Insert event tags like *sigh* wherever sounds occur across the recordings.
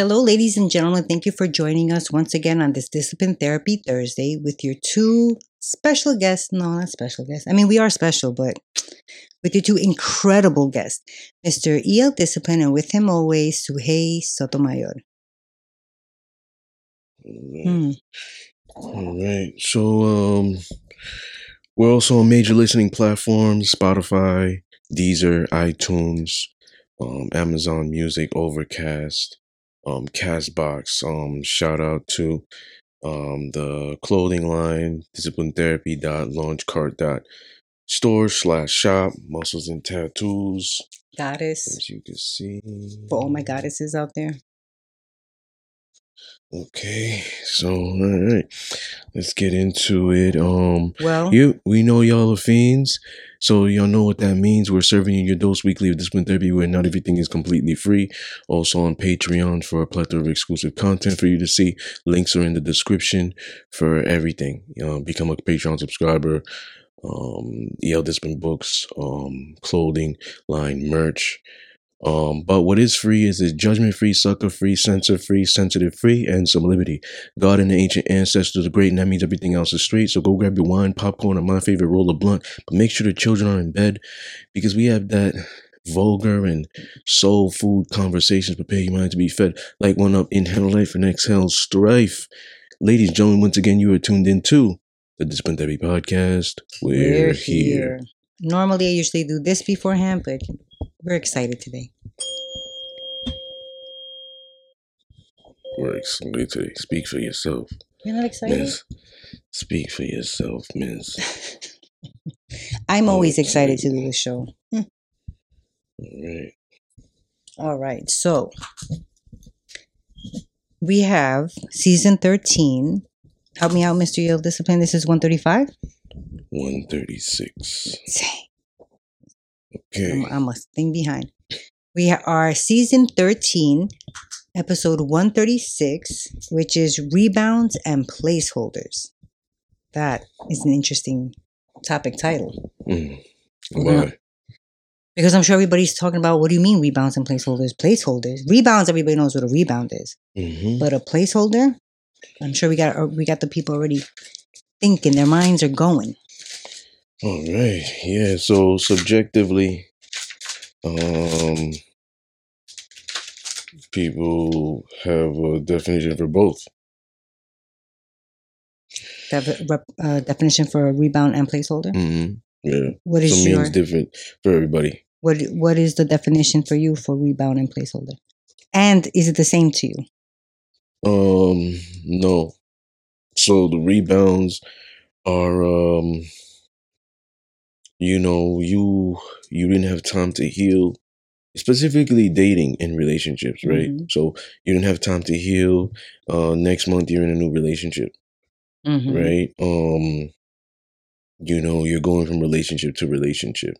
Hello, ladies and gentlemen. Thank you for joining us once again on this Discipline Therapy Thursday with your two special guests. No, not special guests. I mean, we are special, but with your two incredible guests, Mr. E.L. Discipline, and with him always, Suhei Sotomayor. Hmm. All right. So, um, we're also on major listening platforms Spotify, Deezer, iTunes, um, Amazon Music, Overcast, um, Castbox. Um, shout out to um, the clothing line, disciplinetherapy.launchcart.store slash shop, muscles and tattoos. Goddess. As you can see. For all my goddesses out there. Okay, so all right, let's get into it. Um, Well, you we know y'all are fiends, so y'all know what that means. We're serving you your dose weekly of discipline therapy, where not everything is completely free. Also on Patreon for a plethora of exclusive content for you to see. Links are in the description for everything. You know, become a Patreon subscriber. Um, EL Discipline books, um, clothing line, merch. Um, but what is free is is judgment free, sucker free, censor free, sensitive free, and some liberty. God and the ancient ancestors are great, and that means everything else is straight. So go grab your wine, popcorn, or my favorite roll of blunt. But make sure the children are in bed because we have that vulgar and soul food conversations. Prepare your mind to be fed like one up inhale life and exhale strife. Ladies and gentlemen, once again, you are tuned in to the Discipline Therapy Podcast. We're, here. Normally, I usually do this beforehand, but we're excited today. We're excited today. Speak for yourself. You're not excited? Miss, speak for yourself, Miss. *laughs* I'm always excited to do the show. Hmm. All right. All right, so we have season 13. Help me out, Mr. E.L. Discipline. This is 135. 136. Say, Okay. I'm, I'm a thing behind. We are season 13, episode 136, which is rebounds and placeholders. That is an interesting topic title Mm. Why? because I'm sure everybody's talking about what do you mean rebounds and placeholders? Placeholders, rebounds. Everybody knows what a rebound is, hmm but a placeholder, I'm sure we got uh, we got the people already thinking. Their minds are going. All right. Yeah. So subjectively, um, people have a definition for both. Def- rep- uh, definition for a rebound and placeholder. Mm-hmm. Yeah. What is Some your means different for everybody. what What is the definition for you for rebound and placeholder? And is it the same to you? Um, no. So the rebounds are, um, you know, you you didn't have time to heal. Specifically, dating and relationships, right? Mhm. So you didn't have time to heal. Uh, next month you're in a new relationship, Mhm. right? Um, you know, you're going from relationship to relationship.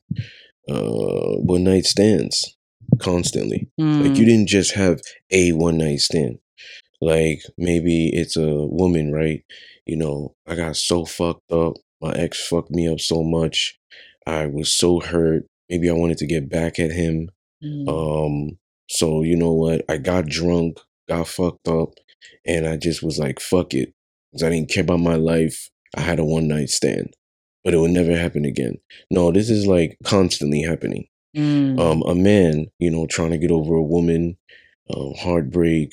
Uh, one night stands constantly. Like Mm. you didn't just have a one night stand. Like maybe it's a woman, right? You know, I got so fucked up. My ex fucked me up so much. I was so hurt. Maybe I wanted to get back at him. Mm. Um, so you know what? I got drunk, got fucked up, and I just was like, fuck it. 'Cause I didn't care about my life. I had a one night stand. But it would never happen again. No, this is like constantly happening Mm. um, a man, you know, trying to get over a woman, um, heartbreak,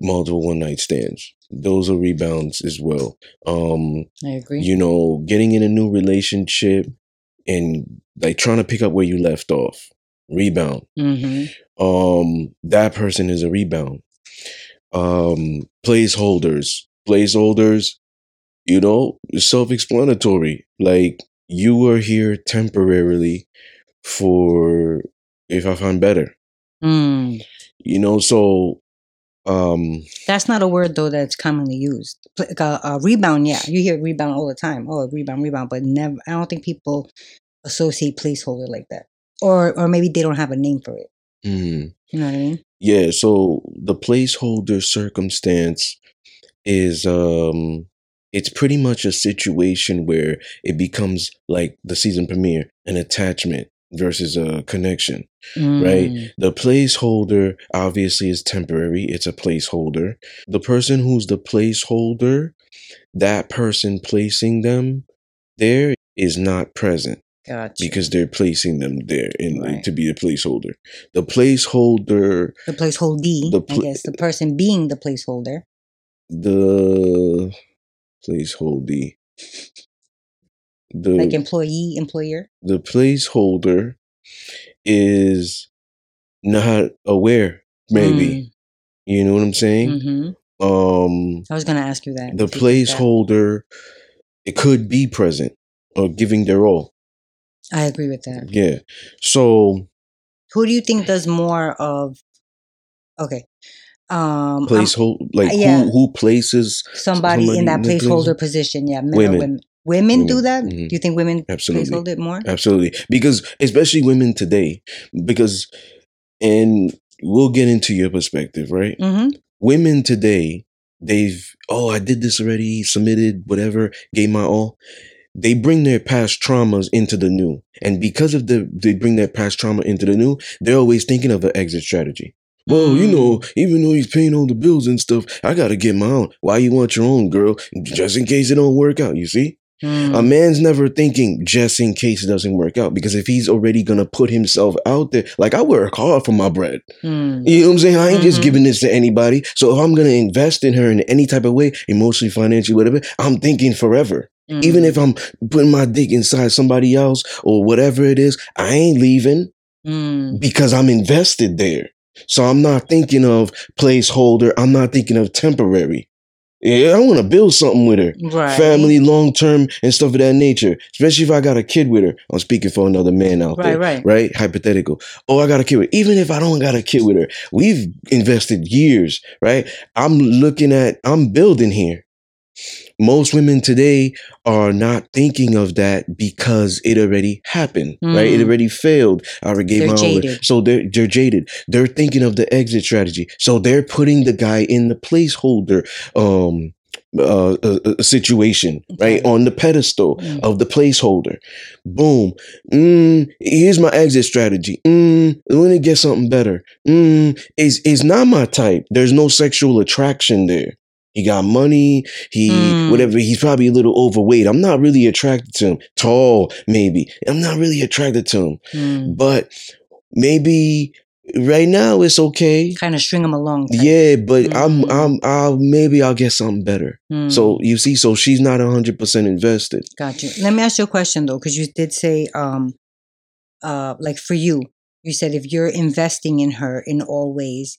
multiple one night stands. Those are rebounds as well. Um, I agree. you know, getting in a new relationship and like trying to pick up where you left off. Rebound. hmm Um, that person is a rebound. Um, placeholders. Placeholders, you know, self explanatory. Like you were here temporarily for if I find better. Mm. You know, so um That's not a word though that's commonly used. Like a, a rebound, yeah, you hear rebound all the time. Oh, rebound, rebound, but never. I don't think people associate placeholder like that, or or maybe they don't have a name for it. mm, You know what I mean? yeah, so the placeholder circumstance is um it's pretty much a situation where it becomes like the season premiere, an attachment. versus a connection. Right. Mm. The placeholder obviously is temporary. It's a placeholder. The person who's the placeholder, that person placing them there is not present Gotcha. because they're placing them there in Right. to be the placeholder. The placeholder, the placeholder, the I guess, the person being the placeholder. the placeholder, the Like employee, employer. the placeholder is not aware. Maybe you know what I'm saying. hmm Um, I was gonna ask you that. the if you think that. placeholder, it could be present or giving their all. I agree with that. Yeah. So Who do you think does more of? Okay, um, I'm- placehold like yeah. who who places somebody, somebody in that placeholder place- position. Yeah, men Women. or women. Women do that. Mhm. Do you think women absolutely. placehold it more? absolutely. Because especially women today because and we'll get into your perspective right? Mm-hmm. women today they've oh i did this already submitted whatever gave my all. They bring their past traumas into the new. And because of the they bring their past trauma into the new they're always thinking of an exit strategy. Well you know even though he's paying all the bills and stuff i gotta get my own. Why you want your own girl? Just in case it don't work out you see Mm. a man's never thinking just in case it doesn't work out because if he's already gonna put himself out there, like I work hard for my bread. Mm. You know what I'm saying? I ain't just Mhm. giving this to anybody. So if I'm gonna invest in her in any type of way, emotionally, financially, whatever, I'm thinking forever. Mm. Even if I'm putting my dick inside somebody else or whatever it is, I ain't leaving Mm. because I'm invested there. So I'm not thinking of placeholder. I'm not thinking of temporary. Yeah, I want to build something with her right, family long term and stuff of that nature. Especially if I got a kid with her. I'm speaking for another man out right, there. right. Right? Hypothetical. Oh, I got a kid with even if I don't got a kid with her, we've invested years, right? I'm looking at I'm building here. Most women today are not thinking of that because it already happened, right? It Mm. already failed. I already gave They're my jaded. So they're they're jaded. They're thinking of the exit strategy. So they're putting the guy in the placeholder um uh, uh, uh, situation, right? On the pedestal Mm. of the placeholder. Boom. Mm, here's my exit strategy. Mm, let me get something better. Mm, is is not my type. There's no sexual attraction there. He got money. He Mm. whatever. He's probably a little overweight. I'm not really attracted to him. Tall, maybe. I'm not really attracted to him. Mm. But maybe right now it's okay. Kind of string them along. type. Yeah, but I'm Mm. I'm I'll maybe I'll get something better. Mm. So you see, so she's not hundred percent invested. Got you. Let me ask you a question though, because you did say, um, uh, like for you, you said if you're investing in her in all ways,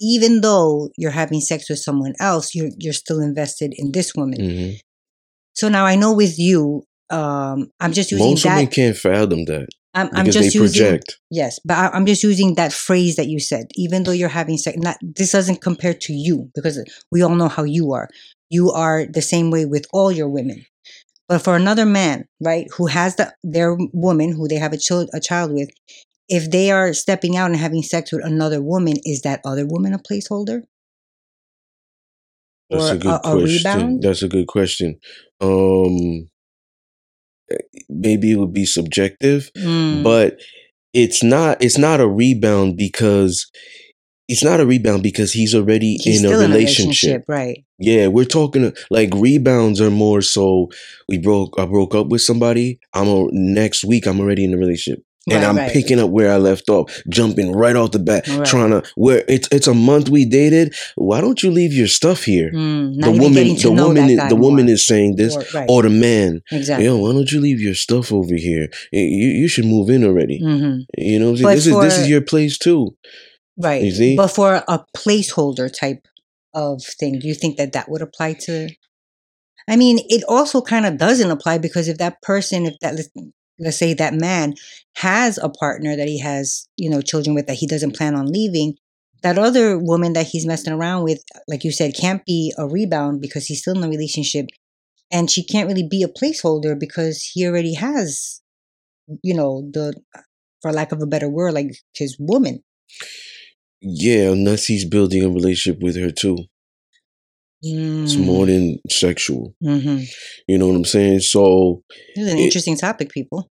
even though you're having sex with someone else, you're you're still invested in this woman. Mhm. So now I know with you, um, I'm just using Most that. women can't fathom that I'm, I'm just they using project. yes, but I, I'm just using that phrase that you said. Even though you're having sex, not this doesn't compare to you because we all know how you are. You are the same way with all your women. But for another man, right, who has the their woman who they have a child a child with, if they are stepping out and having sex with another woman, is that other woman a placeholder? That's or a good a- a question. rebound? That's a good question. Um, maybe it would be subjective, Mm, but it's not. It's not a rebound because it's not a rebound because he's already he's in a in a relationship. relationship, right? Yeah, we're talking like rebounds are more so we broke I broke up with somebody. I'm a, next week I'm already in a relationship. And Right, I'm right. picking up where I left off, jumping right off the bat, Right. trying to where it's it's a month we dated. Why don't you leave your stuff here? Mm, the woman, the woman, is, the woman is saying this, Or- or the man. exactly. Yo, why don't you leave your stuff over here? You you should move in already. hmm You know, this is this is your place too. Right. You see? But for a placeholder type of thing, do you think that that would apply to? I mean, it also kind of doesn't apply because if that person, if that, let's, say that man has a partner that he has, you know, children with that he doesn't plan on leaving, that other woman that he's messing around with, like you said, can't be a rebound because he's still in a relationship. And she can't really be a placeholder because he already has, you know, the, for lack of a better word, like his woman. Yeah, unless he's building a relationship with her too. It's Mm. more than sexual. hmm You know what I'm saying? So This is an It- interesting topic, people.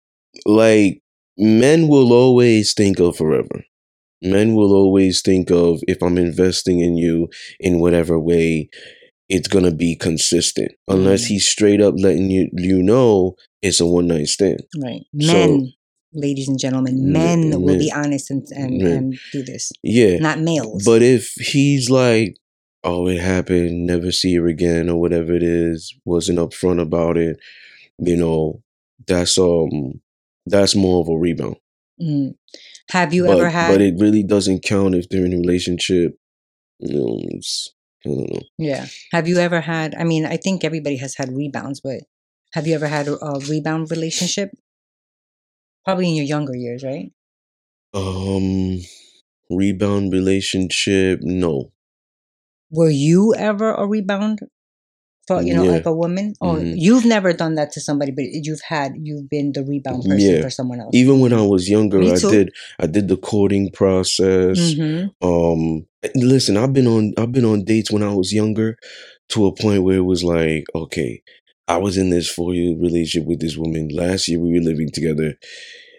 like men will always think of forever. Men will always think of if I'm investing in you in whatever way, it's gonna be consistent. Unless Mm. he's straight up letting you you know it's a one night stand. Right. So- Men, ladies and gentlemen, Men- men will be honest and, and, and do this. Yeah. Not males. But if he's like, oh, it happened, never see her again, or whatever it is, wasn't upfront about it, you know, that's um that's more of a rebound. Mm. Have you but, ever had but it really doesn't count if they're in a relationship. You know, I don't know. Yeah. Have you ever had? I mean, I think everybody has had rebounds, but have you ever had a, a rebound relationship? Probably in your younger years, right? Um rebound relationship, no. Were you ever a rebound for you know Yeah. like a woman? Oh, Mhm. you've never done that to somebody, but you've had you've been the rebound person Yeah. for someone else. Even when I was younger, I did I did the courting process. hmm Um listen, I've been on I've been on dates when I was younger to a point where it was like, okay, I was in this four year relationship with this woman. Last year we were living together.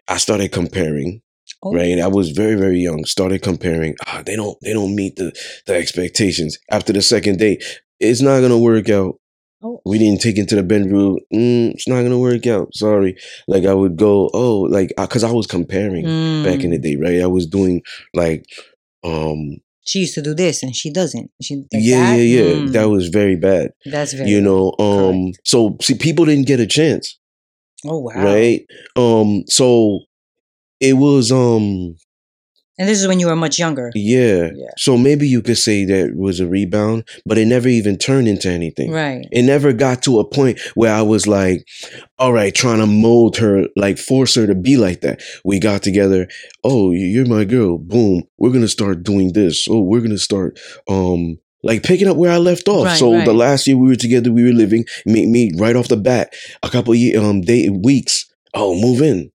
I started comparing, Oh, right? I was very, very young. Started comparing. Ah, they don't they don't meet the, the expectations. After the second date, it's not gonna work out. oh, We didn't take it to the bedroom. Mm, it's not gonna work out. Sorry. Like I would go, oh, like because I was comparing back in mm. the day, right? I was doing like um She used to do this and she doesn't. She like yeah, that? yeah, yeah. Mm, That was very bad. that's very You know, correct. um so see people didn't get a chance, Oh wow! right? Um so it was um And this is when you were much younger. yeah. Yeah. So maybe you could say that was a rebound, but it never even turned into anything. Right. It never got to a point where I was like, all right, trying to mold her, like force her to be like that. We got together. Oh, you're my girl. Boom. We're going to start doing this. Oh, we're going to start, um, like picking up where I left off. Right, so the last year we were together, we were living, meet me right off the bat, a couple of year, um, day, weeks. Oh, move in.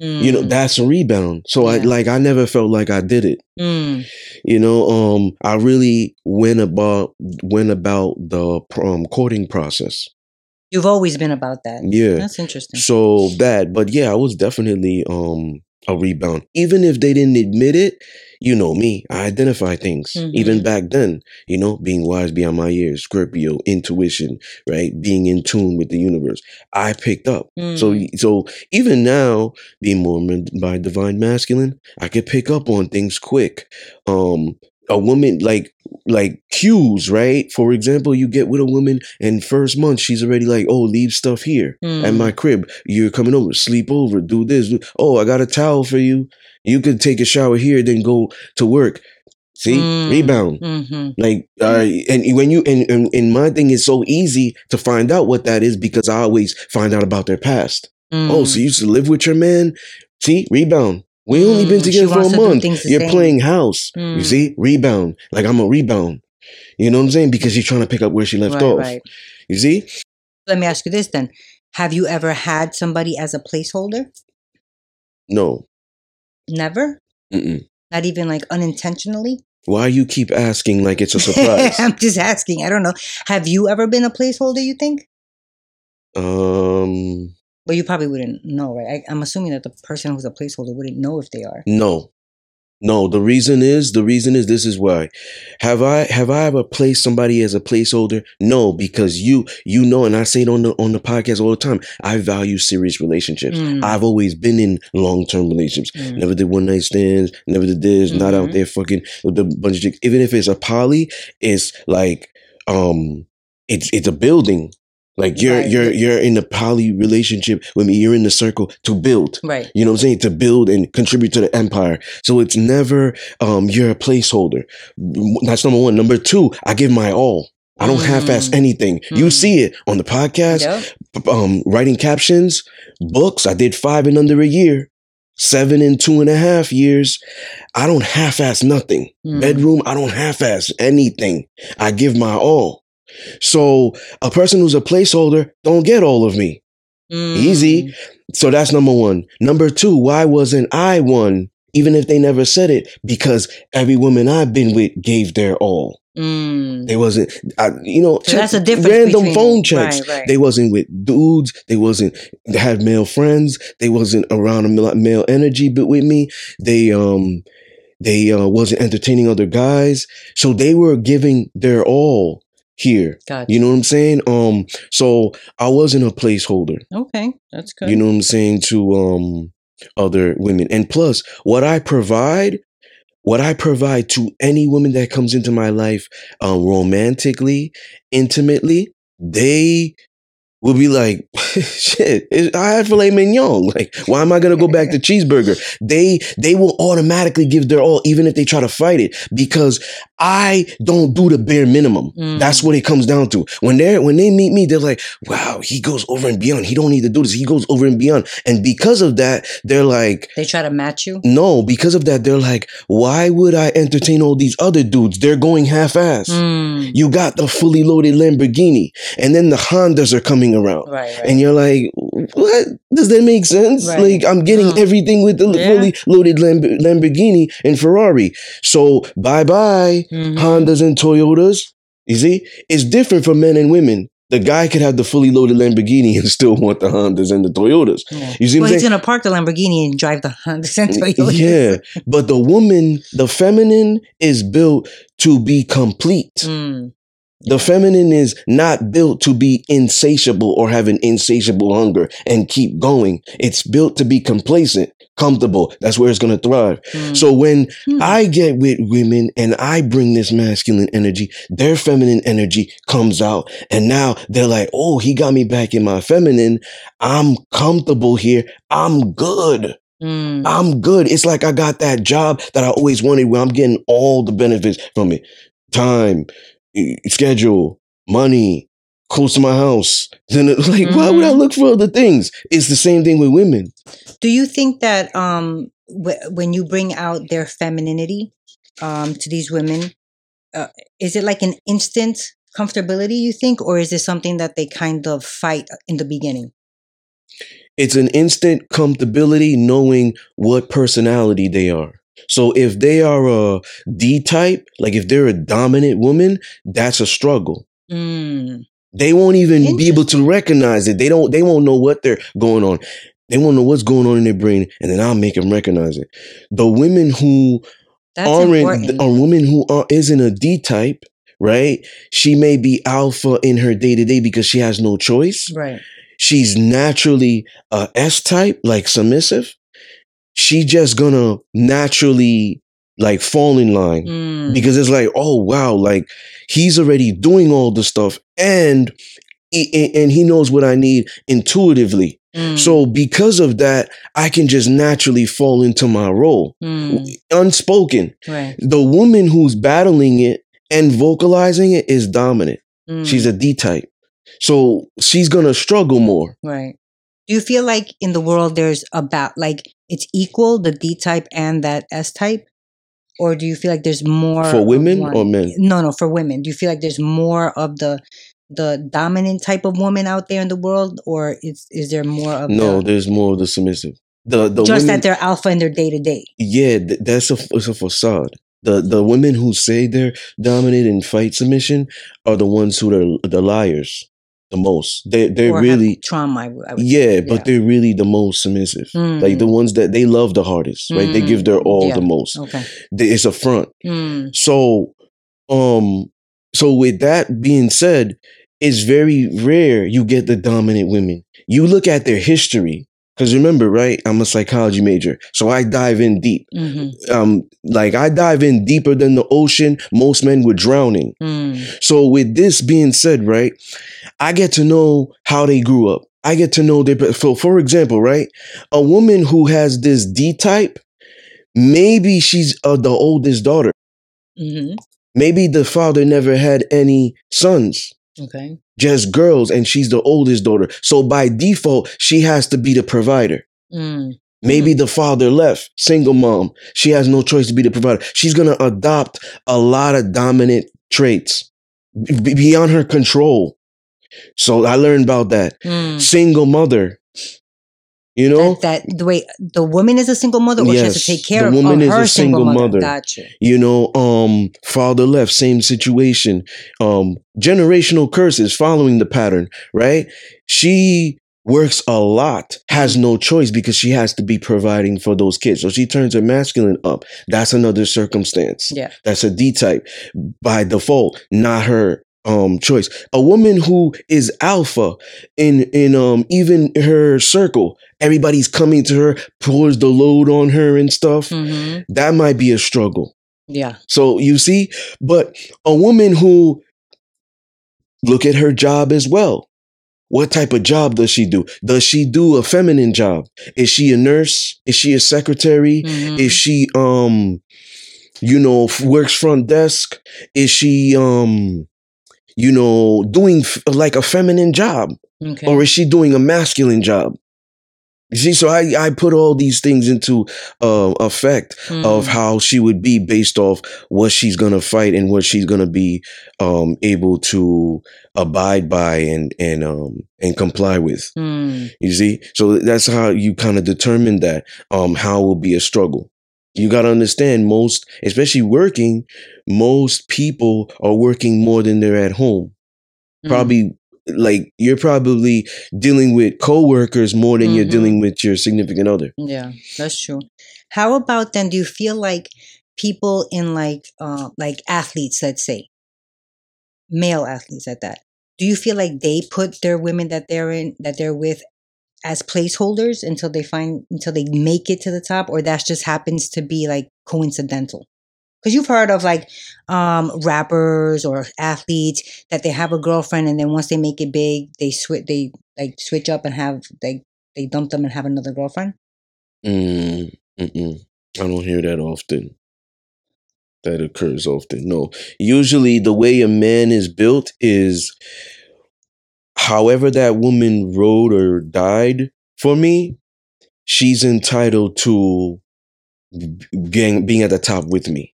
You know, Mm, that's a rebound. So I like, I never felt like I did it. mm, You know, um, I really went about, went about the, um, courting process. You've always been about that. Yeah. That's interesting. So that, but yeah, I was definitely um a rebound. Even if they didn't admit it, you know me, I identify things. Even Mhm. back then, you know, being wise beyond my years, Scorpio, intuition, right? Being in tune with the universe. I picked up. So Mm, so even now, being more by divine masculine, I could pick up on things quick. Um a woman like like cues, right? For example, you get with a woman and first month she's already like, "Oh, leave stuff here." at mm, my crib. You're coming over, sleep over, do this. Oh, I got a towel for you. You could take a shower here, then go to work. See, Mm. rebound. mhm. Like, uh, and when you and, and and my thing is so easy to find out what that is because I always find out about their past. Oh, so Mm. you used to live with your man? See, rebound. We only been Mm, she together for a wants to do month. You're same. playing house. You Mm. see, rebound. Like I'm a rebound. You know what I'm saying? Because she's trying to pick up where she left Right, off. right. You see? Let me ask you this then. Have you ever had somebody as a placeholder? No. Never? Mm-mm. Not even like unintentionally? Why you keep asking like it's a *laughs* surprise? I'm just asking. I don't know. Have you ever been a placeholder, you think? um, Well, you probably wouldn't know, right? I, I'm assuming that the person who's a placeholder wouldn't know if they are. no, no. The reason is the reason is this is why. Have I have I ever placed somebody as a placeholder? No, because you you know, and I say it on the on the podcast all the time. I value serious relationships. Mm, I've always been in long term relationships. mm, Never did one night stands. Never did this. Not out Mhm. there fucking with a bunch of chicks. Even if it's a poly, it's like um, it's it's a building. Like you're Right. you're you're in a poly relationship with me. You're in the circle to build. Right. You know what I'm saying? To build and contribute to the empire. So it's never um you're a placeholder. That's number one. Number two, I give my all. I don't half-ass Mm. anything. You Mm. see it on the podcast, Yep. um, writing captions, books. I did five in under a year, seven in two and a half years. I don't half-ass nothing. Mm. Bedroom, I don't half-ass anything. I give my all. So a person who's a placeholder don't get all of me. Easy. Mm. So that's number one. Number two, why wasn't I one even if they never said it, because every woman I've been with gave their all. Mm. They wasn't, I, you know, So that's a difference. Random between- phone checks. Right, right. They wasn't with dudes. They wasn't. They had male friends. They wasn't around a male- male energy. But with me, they um, they uh, wasn't entertaining other guys. So they were giving their all here. Gotcha. You know what I'm saying? Um, so I wasn't a placeholder. okay, that's good. You know what I'm saying to um other women. And plus, what I provide, what I provide to any woman that comes into my life, um, romantically, intimately, they will be like, *laughs* shit, I had filet mignon. *laughs* Like, why am I gonna go back to *laughs* cheeseburger? They they will automatically give their all, even if they try to fight it, because I don't do the bare minimum. Mm. That's what it comes down to. When they're when they meet me, they're like, wow, he goes over and beyond. He don't need to do this. He goes over and beyond. And because of that, they're like, they try to match you. no, because of that, they're like, why would I entertain all these other dudes? They're going half-ass. Mm. You got the fully loaded Lamborghini, and then the Hondas are coming around. Right, right. And you're like, what? Does that make sense? Right. Like, I'm getting Mm. everything with the Yeah. fully loaded Lamb- Lamborghini and Ferrari. So, bye bye, Mhm. Hondas and Toyotas. You see? It's different for men and women. The guy could have the fully loaded Lamborghini and *laughs* still want the Hondas and the Toyotas. Yeah. You see what Well, he's saying? gonna park the Lamborghini and drive the Honda Toyota. Yeah, but the woman, the feminine is built to be complete. Mm. The feminine is not built to be insatiable or have an insatiable hunger and keep going. It's built to be complacent, comfortable. That's where it's going to thrive. Mm. So when Hmm. I get with women and I bring this masculine energy, their feminine energy comes out. And now they're like, oh, he got me back in my feminine. I'm comfortable here. I'm good. Mm. I'm good. It's like I got that job that I always wanted where I'm getting all the benefits from it. Time, schedule, money, close to my house. Then *laughs* like, why would I Mhm. look for other things? It's the same thing with women. Do you think that um, wh- when you bring out their femininity um, to these women, uh, is it like an instant comfortability? You think, or is it something that they kind of fight in the beginning? It's an instant comfortability knowing what personality they are. So if they are a D type, like if they're a dominant woman, that's a struggle. Mm. They won't even be able to recognize it. They don't. They won't know what they're going on. They won't know what's going on in their brain, and then I'll make them recognize it. The women who That's aren't important. are women who are isn't a D type, right? She may be alpha in her day to day because she has no choice. right. She's naturally a S type, like submissive. She just gonna naturally like fall in line Mm. because it's like, oh wow, like he's already doing all the stuff and he- and he knows what I need intuitively. Mm. So because of that, I can just naturally fall into my role. Mm. Unspoken. right. The woman who's battling it and vocalizing it is dominant. Mm. She's a D type. So she's gonna struggle more. Right. Do you feel like in the world there's about like it's equal the D type and that S type, or do you feel like there's more For women or men? No, no, for women. Do you feel like there's more of the the dominant type of woman out there in the world, or is is there more of No, the, there's more of the submissive. The the just women, that they're alpha in their day to day? yeah, th- that's a it's a facade. The the women who say they're dominant and fight submission are the ones who are the liars the most. They they're really trauma. I would, I would say. yeah, but they're really the most submissive. Like the Mm. ones that they love the hardest, right? They give their Mm, all yeah. the most. okay. They- It's a front. Mm. So, um, so with that being said, it's very rare you get the dominant women. You look at their history, because remember, right? I'm a psychology major, so I dive in deep. hmm Um, like I dive in deeper than the ocean. Most men were drowning. Mm. So with this being said, right, I get to know how they grew up. I get to know their. So, for example, right, a woman who has this D type, maybe she's uh, the oldest daughter. hmm Maybe the father never had any sons, Okay. just girls, and she's the oldest daughter. So by default, she has to be the provider. Mm. Maybe the father left, single mom. She has no choice to be the provider. She's going to adopt a lot of dominant traits b- beyond her control. So I learned about that. Mm. Single mother. You know, that, that the way the woman is a single mother, or she has to take care the of, woman of is her a single mother. Gotcha. you know um father left same situation um generational curses following the pattern right she works a lot has no choice because she has to be providing for those kids so she turns her masculine up that's another circumstance Yeah. that's a d type by default not her um choice a woman who is alpha in in um even her circle everybody's coming to her pours the load on her and stuff hmm that might be a struggle Yeah. so you see, but a woman who look at her job as well. What type of job does she do? Does she do a feminine job? Is she a nurse? Is she a secretary? Mhm. Is she um you know works front desk? Is she um you know doing f- like a feminine job okay. or is she doing a masculine job? You see, so I, I put all these things into uh, effect of Mm. how she would be based off what she's gonna fight and what she's gonna be um, able to abide by and and um, and comply with. Mm. You see, so that's how you kind of determine that um, how will be a struggle. You got to understand most, especially working, most people are working more than they're at home. Mm. Probably like you're probably dealing with coworkers more than you're Mhm. dealing with your significant other. Yeah, that's true. How about then? Do you feel like people in like uh like athletes, let's say, male athletes at that? Do you feel like they put their women that they're in that they're with as placeholders until they find until they make it to the top, or that just happens to be like coincidental? Because you've heard of like um rappers or athletes that they have a girlfriend and then once they make it big, they switch they like switch up and have like they dump them and have another girlfriend. Mm. I don't hear that often. That occurs often. No. Usually, the way a man is built is however that woman rode or died for me, she's entitled to being, being at the top with me.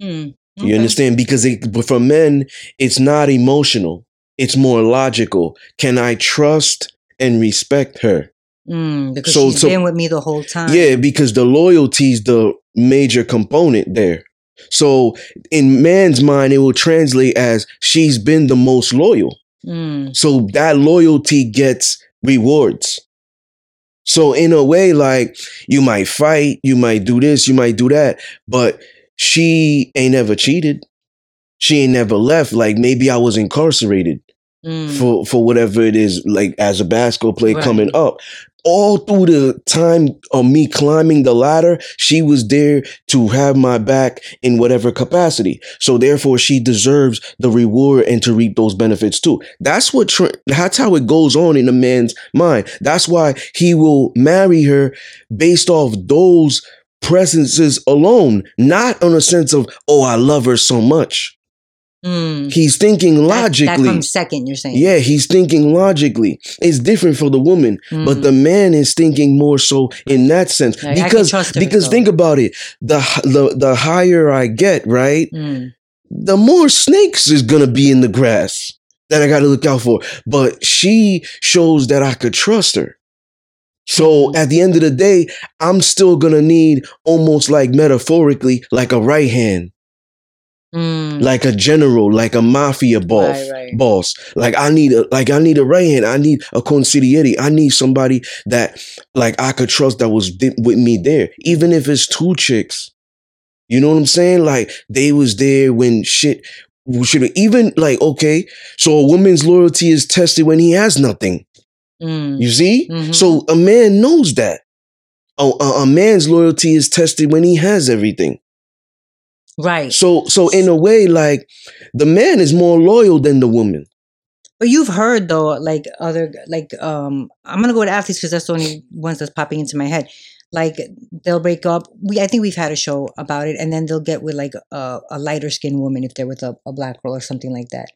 Hmm. You understand? Because it, for men, it's not emotional, it's more logical. Can I trust and respect her? Mm, because So- she's so- been with me the whole time. Yeah, because the loyalty is the major component there. So in man's mind, it will translate as she's been the most loyal. Mm, So that loyalty gets rewards. So in a way, like you might fight, you might do this, you might do that, but she ain't ever cheated. She ain't never left. Like maybe I was incarcerated mm, for for whatever it is like as a basketball player Right. coming up all through the time of me climbing the ladder she was there to have my back in whatever capacity. So therefore she deserves the reward and to reap those benefits too. That's what that's how it goes on in a man's mind. That's why he will marry her based off those presences alone not on a sense of oh i love her so much mm. he's thinking That- logically That, comes second, you're saying. yeah, he's thinking logically. It's different for the woman, but Mm. the man is thinking more so in that sense. Like, because because though. think about it. The, the the higher I get, right, Mm, the more snakes is gonna be in the grass that I gotta look out for. But she shows that I could trust her. So Mhm. at the end of the day, I'm still gonna need almost like metaphorically, like a right hand, mm. like a general, like a mafia boss Right, right. boss. Like I need a like I need a right hand. I need a consigliere. I need somebody that like I could trust that was with me there. Even if it's two chicks. You know what I'm saying? Like they was there when shit should even like okay, so a woman's loyalty is tested when he has nothing. Mm, You see? mhm. So a man knows that. A, a, a man's loyalty is tested when he has everything. Right. So so in a way, like the man is more loyal than the woman. But you've heard though, like other like um, I'm gonna go to athletes because that's the only ones that's popping into my head. Like they'll break up. We I think we've had a show about it, and then they'll get with like a, a lighter skinned woman if they're with a, a black girl or something like that.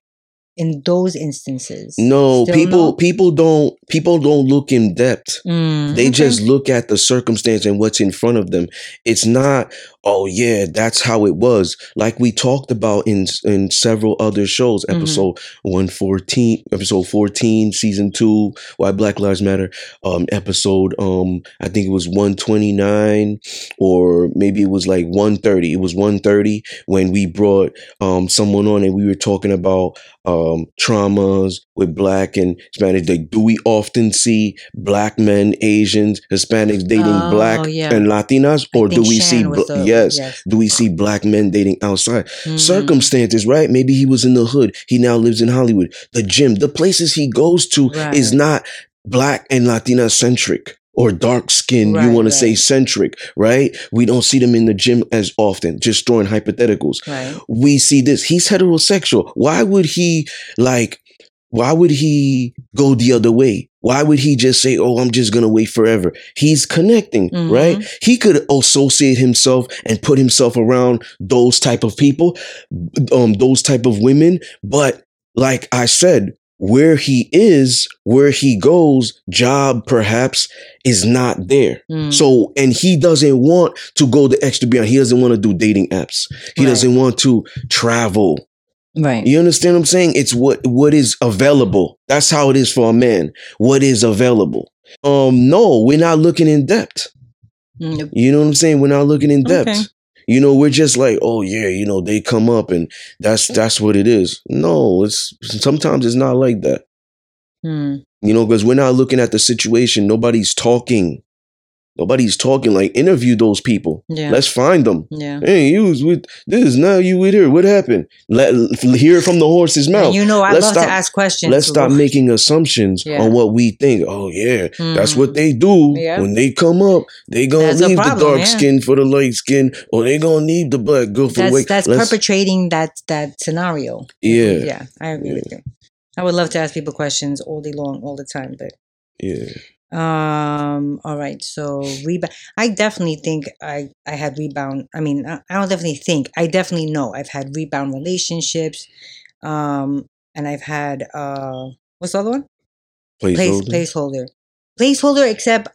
In those instances, No, people no? people don't people don't look in depth. Mm, They okay. just look at the circumstance and what's in front of them. It's not oh yeah, that's how it was. Like we talked about in in several other shows, Mhm. episode one fourteen, episode fourteen, season two, Why Black Lives Matter. Um, episode um, I think it was one twenty nine, or maybe it was like one thirty. It was one thirty when we brought um someone on and we were talking about um traumas with black and Hispanic. Like, do we often see black men, Asians, Hispanics dating Oh, black yeah. and Latinas, or do we see? Shan bl- the- yes, yes. do we see black men dating outside? Mhm. Circumstances, right? Maybe he was in the hood. He now lives in Hollywood. The gym, the places he goes to is not black and Latina centric or dark skin. you Right, want to say centric, right? We don't see them in the gym as often. Just throwing hypotheticals Right. we see this. He's heterosexual. Why would he like? Why would he go the other way? Why would he just say, "Oh, I'm just gonna wait forever"? He's connecting, Mhm. right? He could associate himself and put himself around those type of people, um, those type of women. But like I said, where he is, where he goes, job perhaps is not there. Mm. So, and he doesn't want to go the extra beyond. He doesn't want to do dating apps. He Right. doesn't want to travel. Right. You understand what I'm saying? It's what what is available. That's how it is for a man. What is available? Um, no, we're not looking in depth. You know what I'm saying? We're not looking in depth. Okay. You know, we're just like, oh yeah, you know, they come up and that's that's what it is. No, it's sometimes it's not like that. mm, You know, because we're not looking at the situation. Nobody's talking. Nobody's talking. Like interview those people. Yeah. Let's find them. Yeah. Hey, you was with this. Now you with her. What happened? Let hear from the horse's mouth. And you know, I Let's love stop- to ask questions. Let's stop making assumptions Yeah. on what we think. Oh yeah, that's Mm. what they do Yeah. when they come up. They gonna That's leave the dark yeah. skin for the light skin, or they gonna leave the black girl for That's white. that's Let's- perpetrating that that scenario. Yeah. Yeah, I agree with you. I would love to ask people questions all day long, all the time, but yeah, um all right so rebound i definitely think i i had rebound i mean i, I don't definitely think i definitely know i've had rebound relationships um and i've had uh what's the other one? Place, placeholder. placeholder placeholder except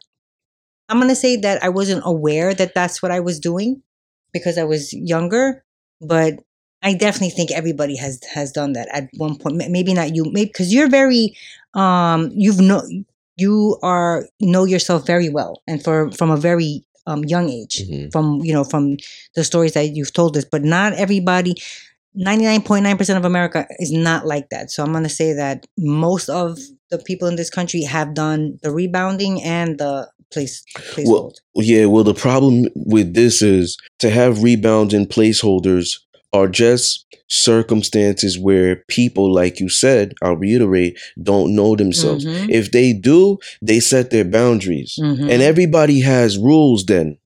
i'm gonna say that i wasn't aware that that's what i was doing because i was younger but i definitely think everybody has has done that at one point. Maybe not you maybe because you're very um you've no you are know yourself very well and for from a very um young age Mhm. from you know from the stories that you've told us but not everybody 99.9% of america is not like that so i'm going to say that most of the people in this country have done the rebounding and the place placehold Well, yeah. Well, the problem with this is to have rebounds and placeholders are just circumstances where people, like you said, I'll reiterate, don't know themselves. Mhm. If they do, they set their boundaries. Mhm. And everybody has rules then.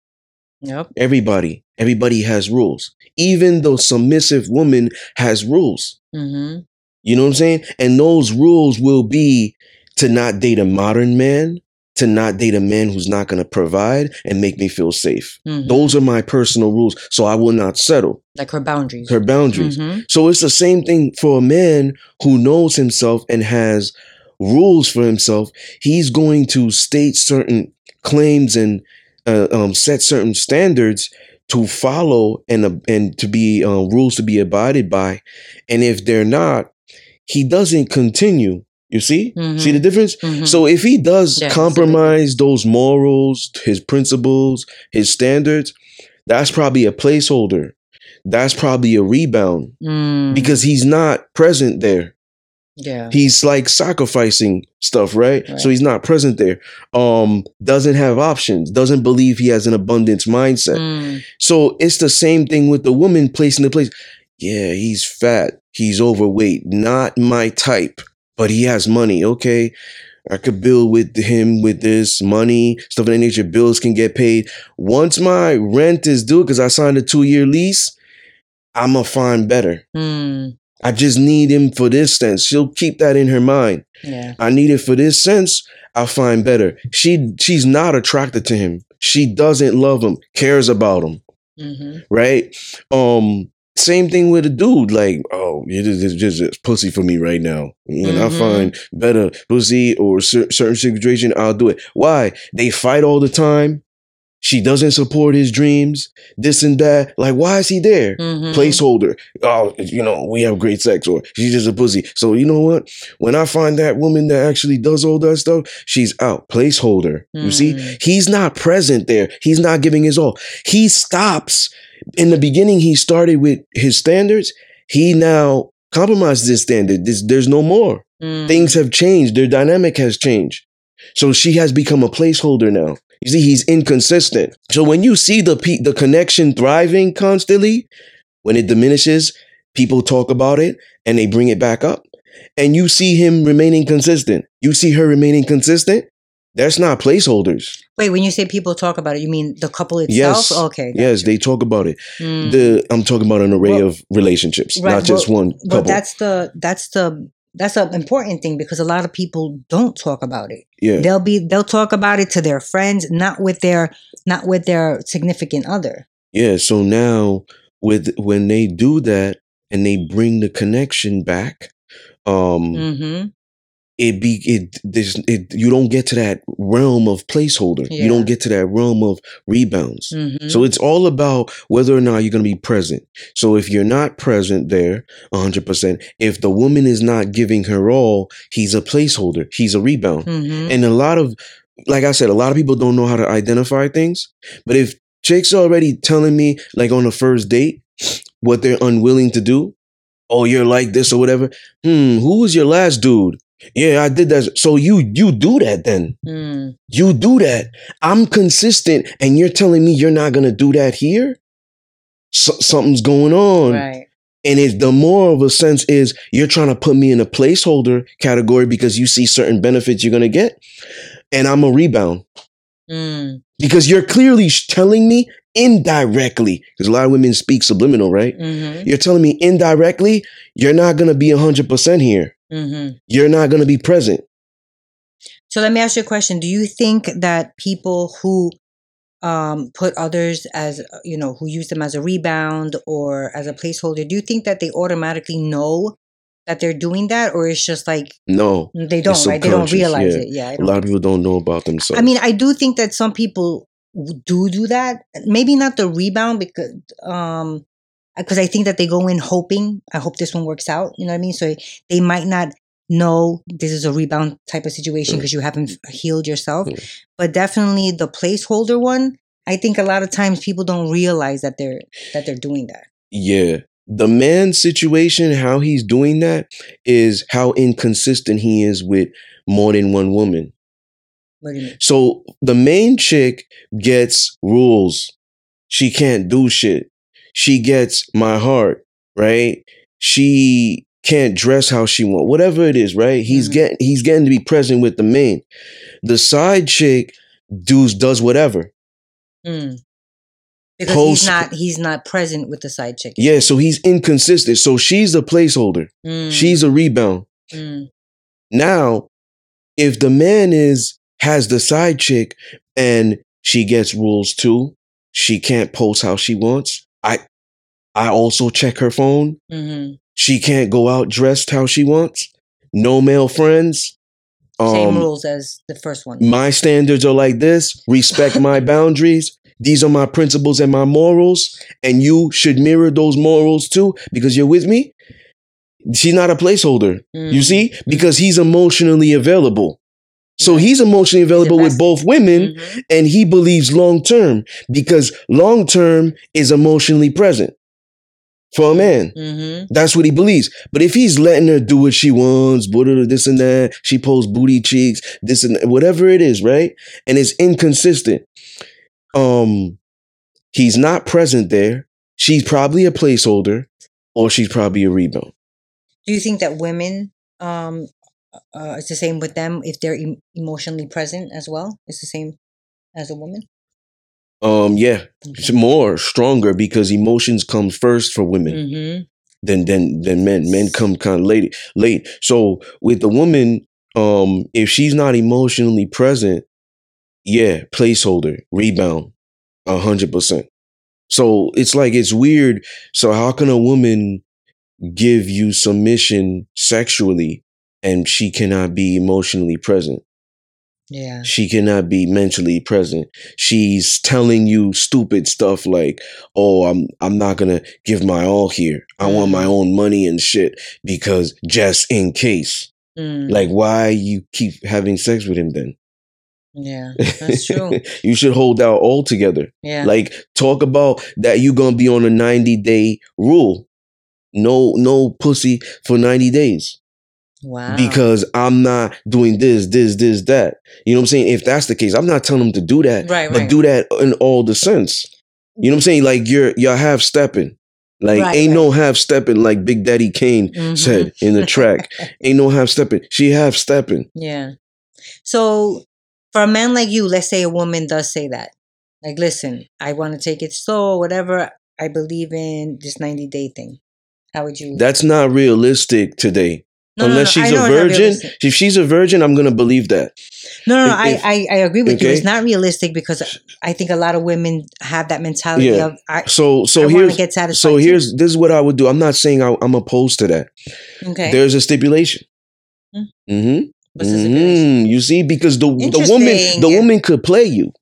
yep Everybody. Everybody has rules. Even the submissive woman has rules. hmm You know what I'm saying? And those rules will be to not date a modern man, to not date a man who's not going to provide and make me feel safe. hmm Those are my personal rules. So I will not settle like her boundaries her boundaries. Mhm. So it's the same thing for a man who knows himself and has rules for himself. He's going to state certain claims and uh, um, set certain standards to follow and uh, and to be uh, rules to be abided by. And if they're not, he doesn't continue. You see, Mhm. see the difference. Mhm. So if he does Yeah, compromise those morals, his principles, his standards, that's probably a placeholder. That's probably a rebound Mm, because he's not present there. yeah He's like sacrificing stuff, right? Right. So he's not present there. Um doesn't have options, doesn't believe he has an abundance mindset. Mm, So it's the same thing with the woman placing the place. Yeah, he's fat, he's overweight, not my type, but he has money. Okay. I could build with him with this money, stuff of that nature. Bills can get paid. Once my rent is due, because I signed a two year lease, I'm going to find better. mm, I just need him for this sense. She'll keep that in her mind. yeah I need it for this sense. I'll find better. She she's not attracted to him. She doesn't love him, cares about him hmm right? Um, same thing with a dude. Like, oh, it is it's just it's pussy for me right now. When I Mhm. find better pussy or cer- certain situation, I'll do it. Why? They fight all the time. She doesn't support his dreams, this and that. Like, why is he there? Mhm. Placeholder. Oh, you know, we have great sex, or she's just a pussy. So you know what? When I find that woman that actually does all that stuff, she's out. Placeholder. You see, Mm. he's not present there. He's not giving his all. He stops. In the beginning, he started with his standards. He now compromised his standard. There's, there's no more. Mm. Things have changed. Their dynamic has changed. So she has become a placeholder now. You see, he's inconsistent. So when you see the pe- the connection thriving constantly, when it diminishes, people talk about it and they bring it back up. And you see him remaining consistent. You see her remaining consistent. That's not placeholders. Wait, when you say people talk about it, you mean the couple itself? Yes. Okay. Yes, you. they talk about it. Mm. The I'm talking about an array Well, of relationships, right, not just well- one But couple. that's the that's the that's an important thing because a lot of people don't talk about it. yeah. They'll be they'll talk about it to their friends, not with their not with their significant other. Yeah, so now with when they do that and they bring the connection back, um Mm-hmm. It be it this it you don't get to that realm of placeholder. You don't get to that realm of rebounds. Mm-hmm. So it's all about whether or not you're going to be present. So if you're not present there 100%, if the woman is not giving her all, he's a placeholder. He's a rebound. mm-hmm. And a lot of, like I said, a lot of people don't know how to identify things. But if Jake's already telling me, like on the first date, what they're unwilling to do, oh, you're like this or whatever. Hmm, who was your last dude? Yeah, I did that. So you you do that then. Mm. You do that. I'm consistent, and you're telling me you're not gonna do that here. So, something's going on. Right. And it, the more of a sense is you're trying to put me in a placeholder category because you see certain benefits you're going to get. And I'm a rebound Mm. because you're clearly telling me indirectly, because a lot of women speak subliminal, right? Mm-hmm. You're telling me indirectly, you're not going to be 100% here. Mm-hmm. You're not going to be present. So let me ask you a question. Do you think that people who um, put others as, you know, who use them as a rebound or as a placeholder, do you think that they automatically know that they're doing that? Or it's just like No, they don't, right? They don't realize yeah. it. Yeah. a lot of people don't know about themselves. I mean, I do think that some people do do that. Maybe not the rebound because um because I think that they go in hoping, I hope this one works out. You know what I mean? So they might not know this is a rebound type of situation Mm. because you haven't healed yourself. Mm. But definitely the placeholder one, I think a lot of times people don't realize that they're that they're doing that. Yeah. The man situation, how he's doing that is how inconsistent he is with more than one woman. What do you mean? So the main chick gets rules. She can't do shit. She gets my heart, right? She can't dress how she want. Whatever it is, right? He's Mhm. getting he's getting to be present with the main. The side chick does does whatever. Mm. Because Post- he's not he's not present with the side chick. Yeah, so he's inconsistent. So she's a placeholder. Mm, She's a rebound. mm, Now, if the man is has the side chick and she gets rules too, she can't post how she wants. I I also check her phone. mhm. She can't go out dressed how she wants. No male friends. Same Um, rules as the first one. My standards are like this. Respect *laughs* my boundaries. These are my principles and my morals, and you should mirror those morals too because you're with me. She's not a placeholder. You Mm. see? Because he's emotionally available. So he's emotionally available with both women Mhm. and he believes long term because long term is emotionally present for a man. Mhm. That's what he believes. But if he's letting her do what she wants, this and that, she posts booty cheeks, this and whatever it is, right? And it's inconsistent. Um, he's not present there. She's probably a placeholder, or she's probably a rebound. Do you think that women, um, uh, it's the same with them if they're em- emotionally present as well? It's the same as a woman. Um, yeah, it's Okay. more stronger because emotions come first for women. Mm-hmm. than than than men. Men come kind of late. Late. So with the woman, um, if she's not emotionally present, yeah, placeholder, rebound, a hundred percent. So it's like it's weird. So how can a woman give you submission sexually and she cannot be emotionally present? Yeah. She cannot be mentally present. She's telling you stupid stuff like, "Oh, I'm I'm not going to give my all here. I want my Mm. own money and shit because just in case." Mm, Like why you keep having sex with him then? yeah. That's *laughs* true. you should hold out altogether. Yeah. Like talk about that you're going to be on a 90 day rule. No no pussy for 90 days wow. because I'm not doing this, this, this, that. You know what I'm saying? If that's the case, I'm not telling them to do that, Right, but right. do that in all the sense. You know what I'm saying? Like you're you're half stepping. Like Right, ain't no half stepping like Big Daddy Kane Mhm. said in the track. ain't no half stepping. She half stepping. Yeah. So for a man like you, let's say a woman does say that. Like, listen, I want to take it slow, whatever. I believe in this 90 day thing. How would you? That's not realistic today. No, no, Unless no, I she's a know it's not virgin. If she's a virgin, I'm gonna believe that. No, no, no if- I, I, I agree with you. It's not realistic because I think a lot of women have that mentality Yeah. of, I, So so I here's get satisfied. so too. here's this is what I would do. I'm not saying I, I'm opposed to that. okay. There's a stipulation. Hmm. Mm-hmm. What's the stipulation? Mhm. You see, because the the woman the woman could play you,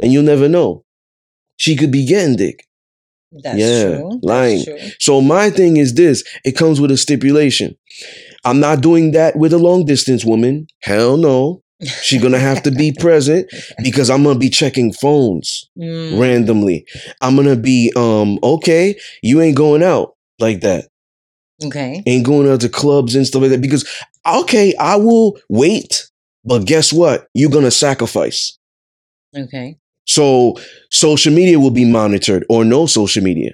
and you'll never know. She could be getting dick. That's yeah, true. Lying. true. So my thing is this: it comes with a stipulation. I'm not doing that with a long distance woman. Hell no. She's gonna have to be *laughs* present because I'm gonna be checking phones Mm, randomly. I'm gonna be um okay. You ain't going out like that. okay. Ain't going out to clubs and stuff like that because okay, I will wait. But guess what? You're gonna sacrifice. Okay. So social media will be monitored or no social media.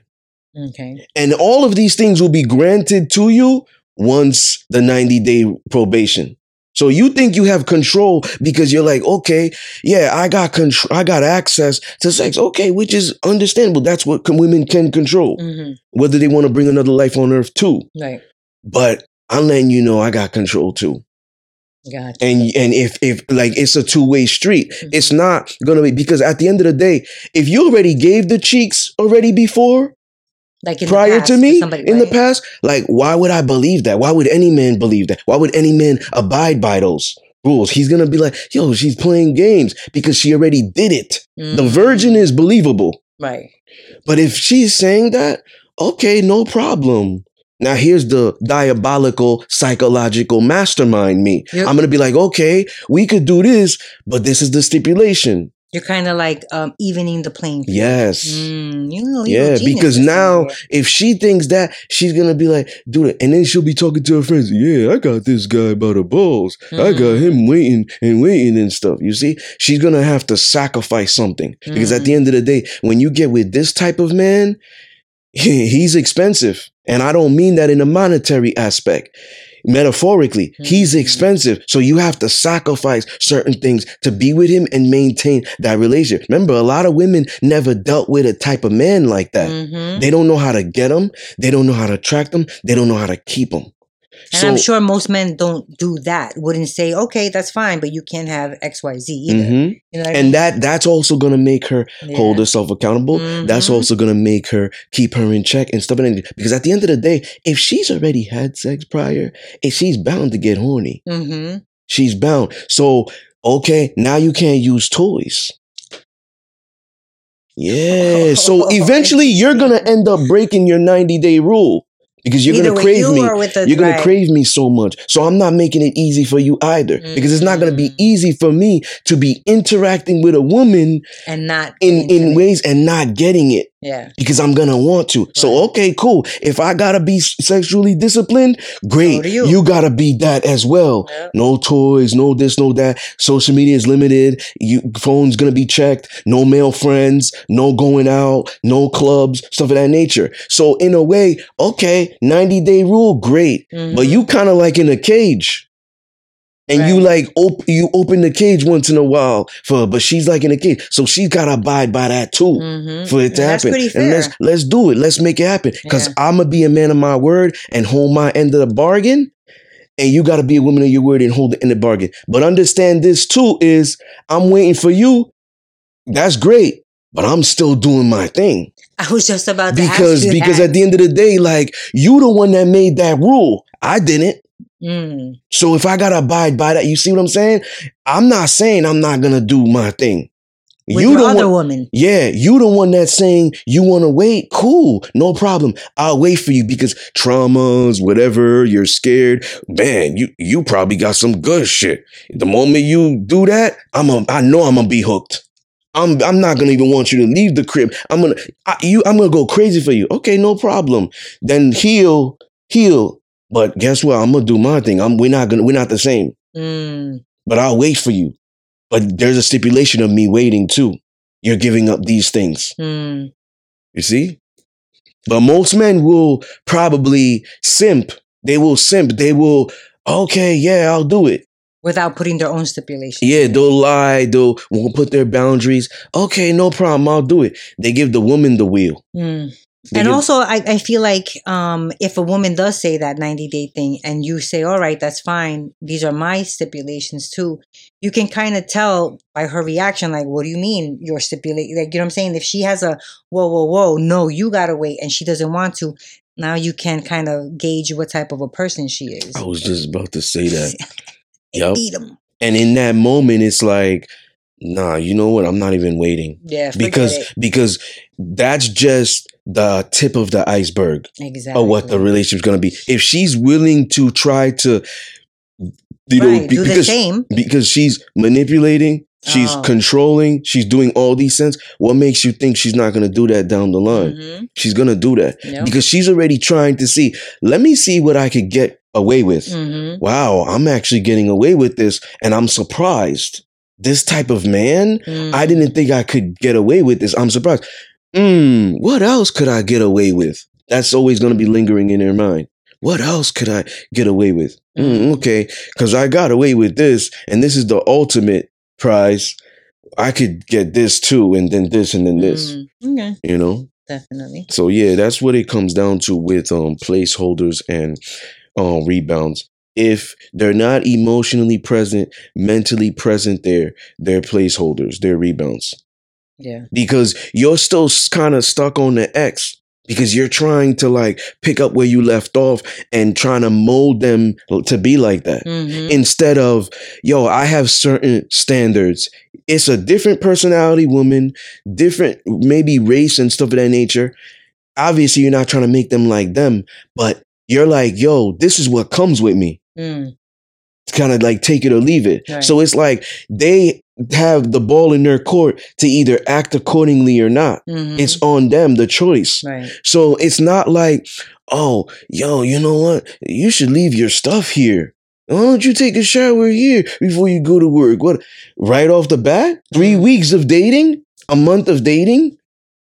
Okay. And all of these things will be granted to you once the 90 day probation. So you think you have control because you're like, okay, yeah, I got control, I got access to sex. Okay, which is understandable. That's what con- women can control, hmm whether they want to bring another life on earth too. Right. But I'm letting you know I got control too. Gotcha. And and if if like it's a two way street, Mhm. it's not gonna be because at the end of the day, if you already gave the cheeks already before, like in the prior past to me somebody, in the past like why would i believe that? Why would any man believe that? Why would any man abide by those rules? He's gonna be like yo she's playing games because she already did it. The Mm, virgin is believable. Right. but if she's saying that okay no problem. Now here's the diabolical psychological mastermind me. You're- i'm gonna be like okay we could do this but this is the stipulation You're kind of like um, evening the playing field. yes Mm, you know, Yeah, because now if she thinks that, she's gonna be like, dude, and then she'll be talking to her friends. Yeah, I got this guy by the balls. I got Mm. him waiting and waiting and stuff. You see, she's gonna have to sacrifice something because at the Mm. end of the day, when you get with this type of man, *laughs* he's expensive, and I don't mean that in a monetary aspect. Metaphorically, he's Mhm. expensive. So you have to sacrifice certain things to be with him and maintain that relationship. Remember, a lot of women never dealt with a type of man like that. hmm They don't know how to get them. They don't know how to attract them. They don't know how to keep them. And so, I'm sure most men don't do that. Wouldn't say, okay, that's fine, but you can't have X, Y, Z either. Mhm. You know what I and mean? that that's also gonna make her Yeah. hold herself accountable. That's Mhm. also gonna make her keep her in check and stuff. And because at the end of the day, if she's already had sex prior, if she's bound to get horny, Mm-hmm. she's bound. So okay, now you can't use toys. Yeah. So *laughs* eventually, you're gonna end up breaking your 90 day rule because you're gonna crave you me. You're gonna crave me so much. So I'm not making it easy for you either. Because it's not gonna be Mm. easy for me to be interacting with a woman and not in, in ways and not getting it. Yeah. Because I'm gonna want to. So okay, cool. If I gotta be sexually disciplined, great. Do you. gotta be that as well. Yep. No toys, no this, no that. Social media is limited. You phone's gonna be checked. No male friends, no going out, no clubs, stuff of that nature. So in a way, okay, 90 day rule, great. But Mhm. you kind of like in a cage. And you like op- you open the cage once in a while for but she's like in a cage. So she's gotta abide by that too Mhm. for it to And happen. And let's let's do it. Let's make it happen. Because Yeah. I'm gonna be a man of my word and hold my end of the bargain. And you gotta be a woman of your word and hold the end of the bargain. But understand this too is I'm waiting for you. That's great. But I'm still doing my thing. I was just about to Because because that. at the end of the day, like you the one that made that rule. I didn't. Mm. So if I gotta abide by that, you see what I'm saying? I'm not saying I'm not gonna do my thing. With you the other one, woman. yeah, you the one that's saying you want to wait. Cool, no problem. I'll wait for you because traumas, whatever, you're scared. Man, you you probably got some good shit. The moment you do that, I'm a, I know I'm gonna be hooked. I'm I'm not gonna even want you to leave the crib. I'm gonna I, you I'm gonna go crazy for you. Okay, no problem. Then heal, heal. But guess what? I'm gonna do my thing. I'm we're not gonna we're not the same. Mm. But I'll wait for you. But there's a stipulation of me waiting too. You're giving up these things. Mm. You see? But most men will probably simp. They will simp. They will, okay, yeah, I'll do it. Without putting their own stipulations. Yeah, they'll lie. They'll won't put their boundaries. Okay, no problem. I'll do it. They give the woman the wheel. Mm. They And give- also, I, I feel like um, if a woman does say that 90 day thing and you say, all right, that's fine, these are my stipulations too, you can kind of tell by her reaction, like, what do you mean you're stipulating? Like, you know what I'm saying? If she has a, whoa, whoa, whoa, no, you got to wait, and she doesn't want to, now you can kind of gauge what type of a person she is. I was just about to say that. *laughs* And Yup. beat 'em. And in that moment, it's like, nah, you know what? I'm not even waiting. Yeah, Because it. because that's just the tip of the iceberg. exactly. or what the relationship's gonna be. If she's willing to try to, you know, be- because because she's manipulating, she's Oh. controlling, she's doing all these things. What makes you think she's not gonna do that down the line? Mhm. She's gonna do that because she's already trying to see. Let me see what I could get away with. Mhm. Wow, I'm actually getting away with this, and I'm surprised. This type of man, Mm. I didn't think I could get away with this. I'm surprised. Hmm, what else could I get away with? That's always going to be lingering in their mind. What else could I get away with? Hmm, okay, because I got away with this, and this is the ultimate prize. I could get this too, and then this, and then this. Mm. Okay, You know. definitely. So yeah, that's what it comes down to with um placeholders and um rebounds. If they're not emotionally present, mentally present, there, they're placeholders, they're rebounds. Yeah. because you're still kind of stuck on the X because you're trying to like pick up where you left off and trying to mold them to be like that. Mhm. instead of yo i have certain standards. It's a different personality woman different maybe race and stuff of that nature. Obviously you're not trying to make them like them but you're like yo this is what comes with me Mm. it's kind of like take it or leave it Right. so it's like they have the ball in their court to either act accordingly or not Mhm. it's on them the choice right. so it's not like, oh, yo, you know what? You should leave your stuff here. Why don't you take a shower here before you go to work? What? Right off the bat? Three Mm. weeks of dating? A month of dating?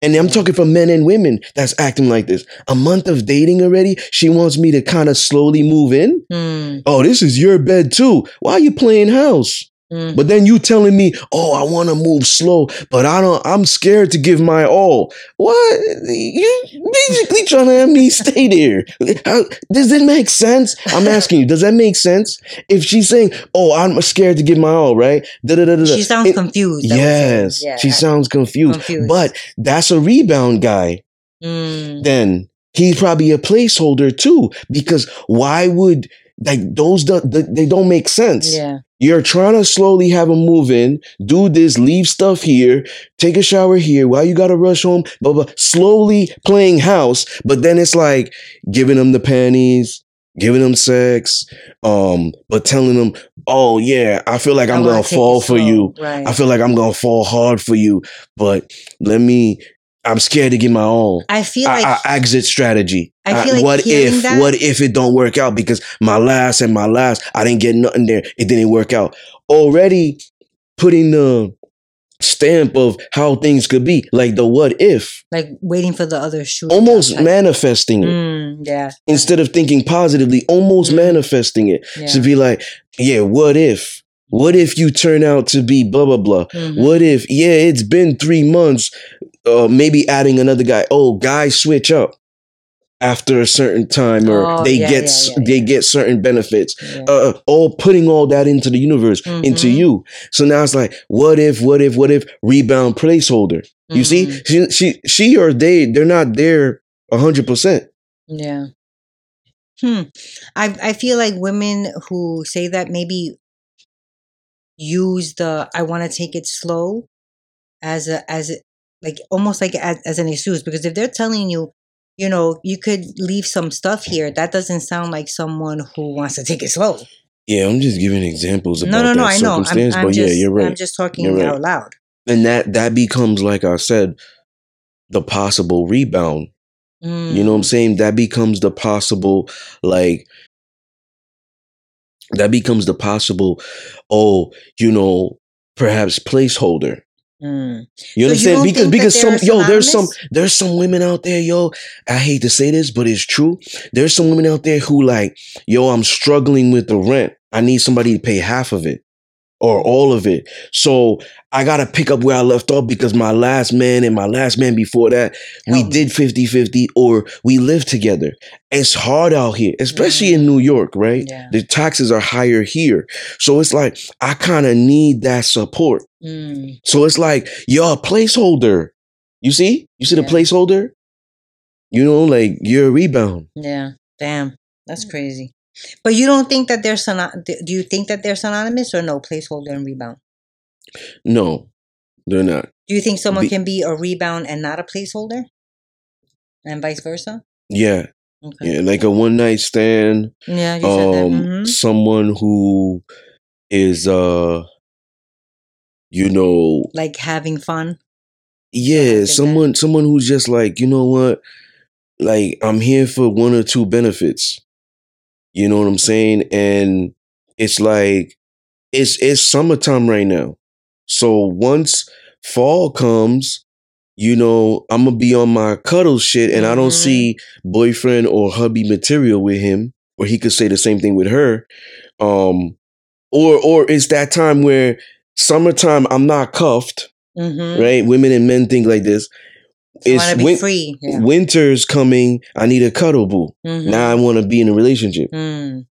And I'm talking for men and women that's acting like this. A month of dating already? She wants me to kind of slowly move in? Mm. Oh, this is your bed too. Why are you playing house? Mm. But then you telling me, oh, I want to move slow, but I don't, I'm scared to give my all. What? You basically trying to have me stay there. How, does it make sense? I'm *laughs* asking you, does that make sense? If she's saying, oh, I'm scared to give my all, right? Da-da-da-da-da. She sounds It- confused. I. Yes, Yeah. she sounds confused. confused. But that's a rebound guy. Mm. Then he's probably a placeholder too, because why would like those? do- They don't make sense. Yeah. You're trying to slowly have them move in, do this, leave stuff here, take a shower here. Why you gotta rush home? Blah blah. Slowly playing house, but then it's like giving them the panties, giving them sex, um, but telling them, "Oh yeah, I feel like I'm I wanna gonna fall for you. Right. I feel like I'm gonna fall hard for you, but let me." I'm scared to give my all. I feel like I- exit strategy. I feel like what if? that- What if it don't work out? Because my last and my last, I didn't get nothing there. It didn't work out. Already putting the stamp of how things could be, like the what if, like waiting for the other shoe. almost type. manifesting it Mm, yeah. instead of thinking positively, almost Mhm. manifesting it Yeah. to be like, yeah, what if? What if you turn out to be blah blah blah? Mhm. What if, yeah, it's been three months, uh, maybe adding another guy. Oh, guys switch up after a certain time, or Oh, they yeah, get yeah, yeah, they get certain benefits. Yeah. Uh, all putting all that into the universe, into Mhm. you. So now it's like, what if, what if, what if? Rebound placeholder. You see, Mhm. she, she, she or they, they're not there a hundred percent. Yeah. Hmm. I I feel like women who say that maybe use the I want to take it slow as a as a, like almost like as, as an excuse because if they're telling you you know you could leave some stuff here that doesn't sound like someone who wants to take it slow Yeah, I'm just giving examples about no no no i know I'm, I'm but just yeah, you're right. i'm just talking You're right. out loud and that that becomes like I said, the possible rebound. You know what I'm Mm, saying? That becomes the possible like that becomes the possible oh, you know, perhaps placeholder. Mm. You So you understand? don't Because because some yo, there's some there's some women out there, yo. I hate to say this, but it's true. There's some women out there who like, yo, I'm struggling with the rent. I need somebody to pay half of it or all of it. So I gotta pick up where I left off because my last man and my last man before that, we Help did 50-50 or we lived together. It's hard out here, especially in New York, right? yeah The taxes are higher here. So it's like I kind of need that support. mm. So it's like you're a placeholder. You see? You see the placeholder? You know, like you're a rebound. yeah damn that's crazy but you don't think that they're do you think that they're synonymous or no placeholder and rebound No, they're not. Do you think someone Be- can be a rebound and not a placeholder? And vice versa? Yeah, Okay. yeah, like a one night stand. Yeah, you said that. Um, hmm someone who is, uh, you know, Like having fun. yeah, like that. someone, someone who's just like, you know what, like I'm here for one or two benefits. You know what I'm saying? And it's like it's it's summertime right now. So once fall comes, you know, I'm gonna be on my cuddle shit and I don't Mhm. see boyfriend or hubby material with him, or he could say the same thing with her. Um or or it's that time where summertime I'm not cuffed, Mm-hmm. right? Women and men think like this. It's want to be win- free. Yeah. winter's coming, I need a cuddle boo. Mhm. Now I wanna be in a relationship. Mm.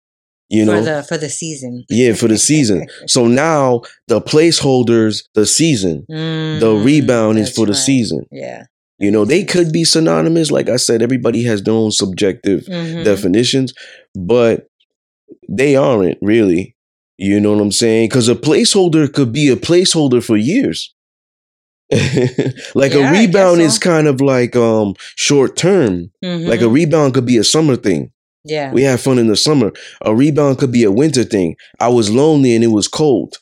You know? for the for the season. Yeah, for the season. *laughs* So now the placeholders, the season, the Mm, rebound is for the right. season. Yeah. You know, they could be synonymous. Like I said, everybody has their own subjective Mhm. definitions, but they aren't really. You know what I'm saying? Because a placeholder could be a placeholder for years. *laughs* like Yeah, a rebound is kind of like um short term. Like a rebound could be a summer thing. yeah. We have fun in the summer. A rebound could be a winter thing. I was lonely and it was cold.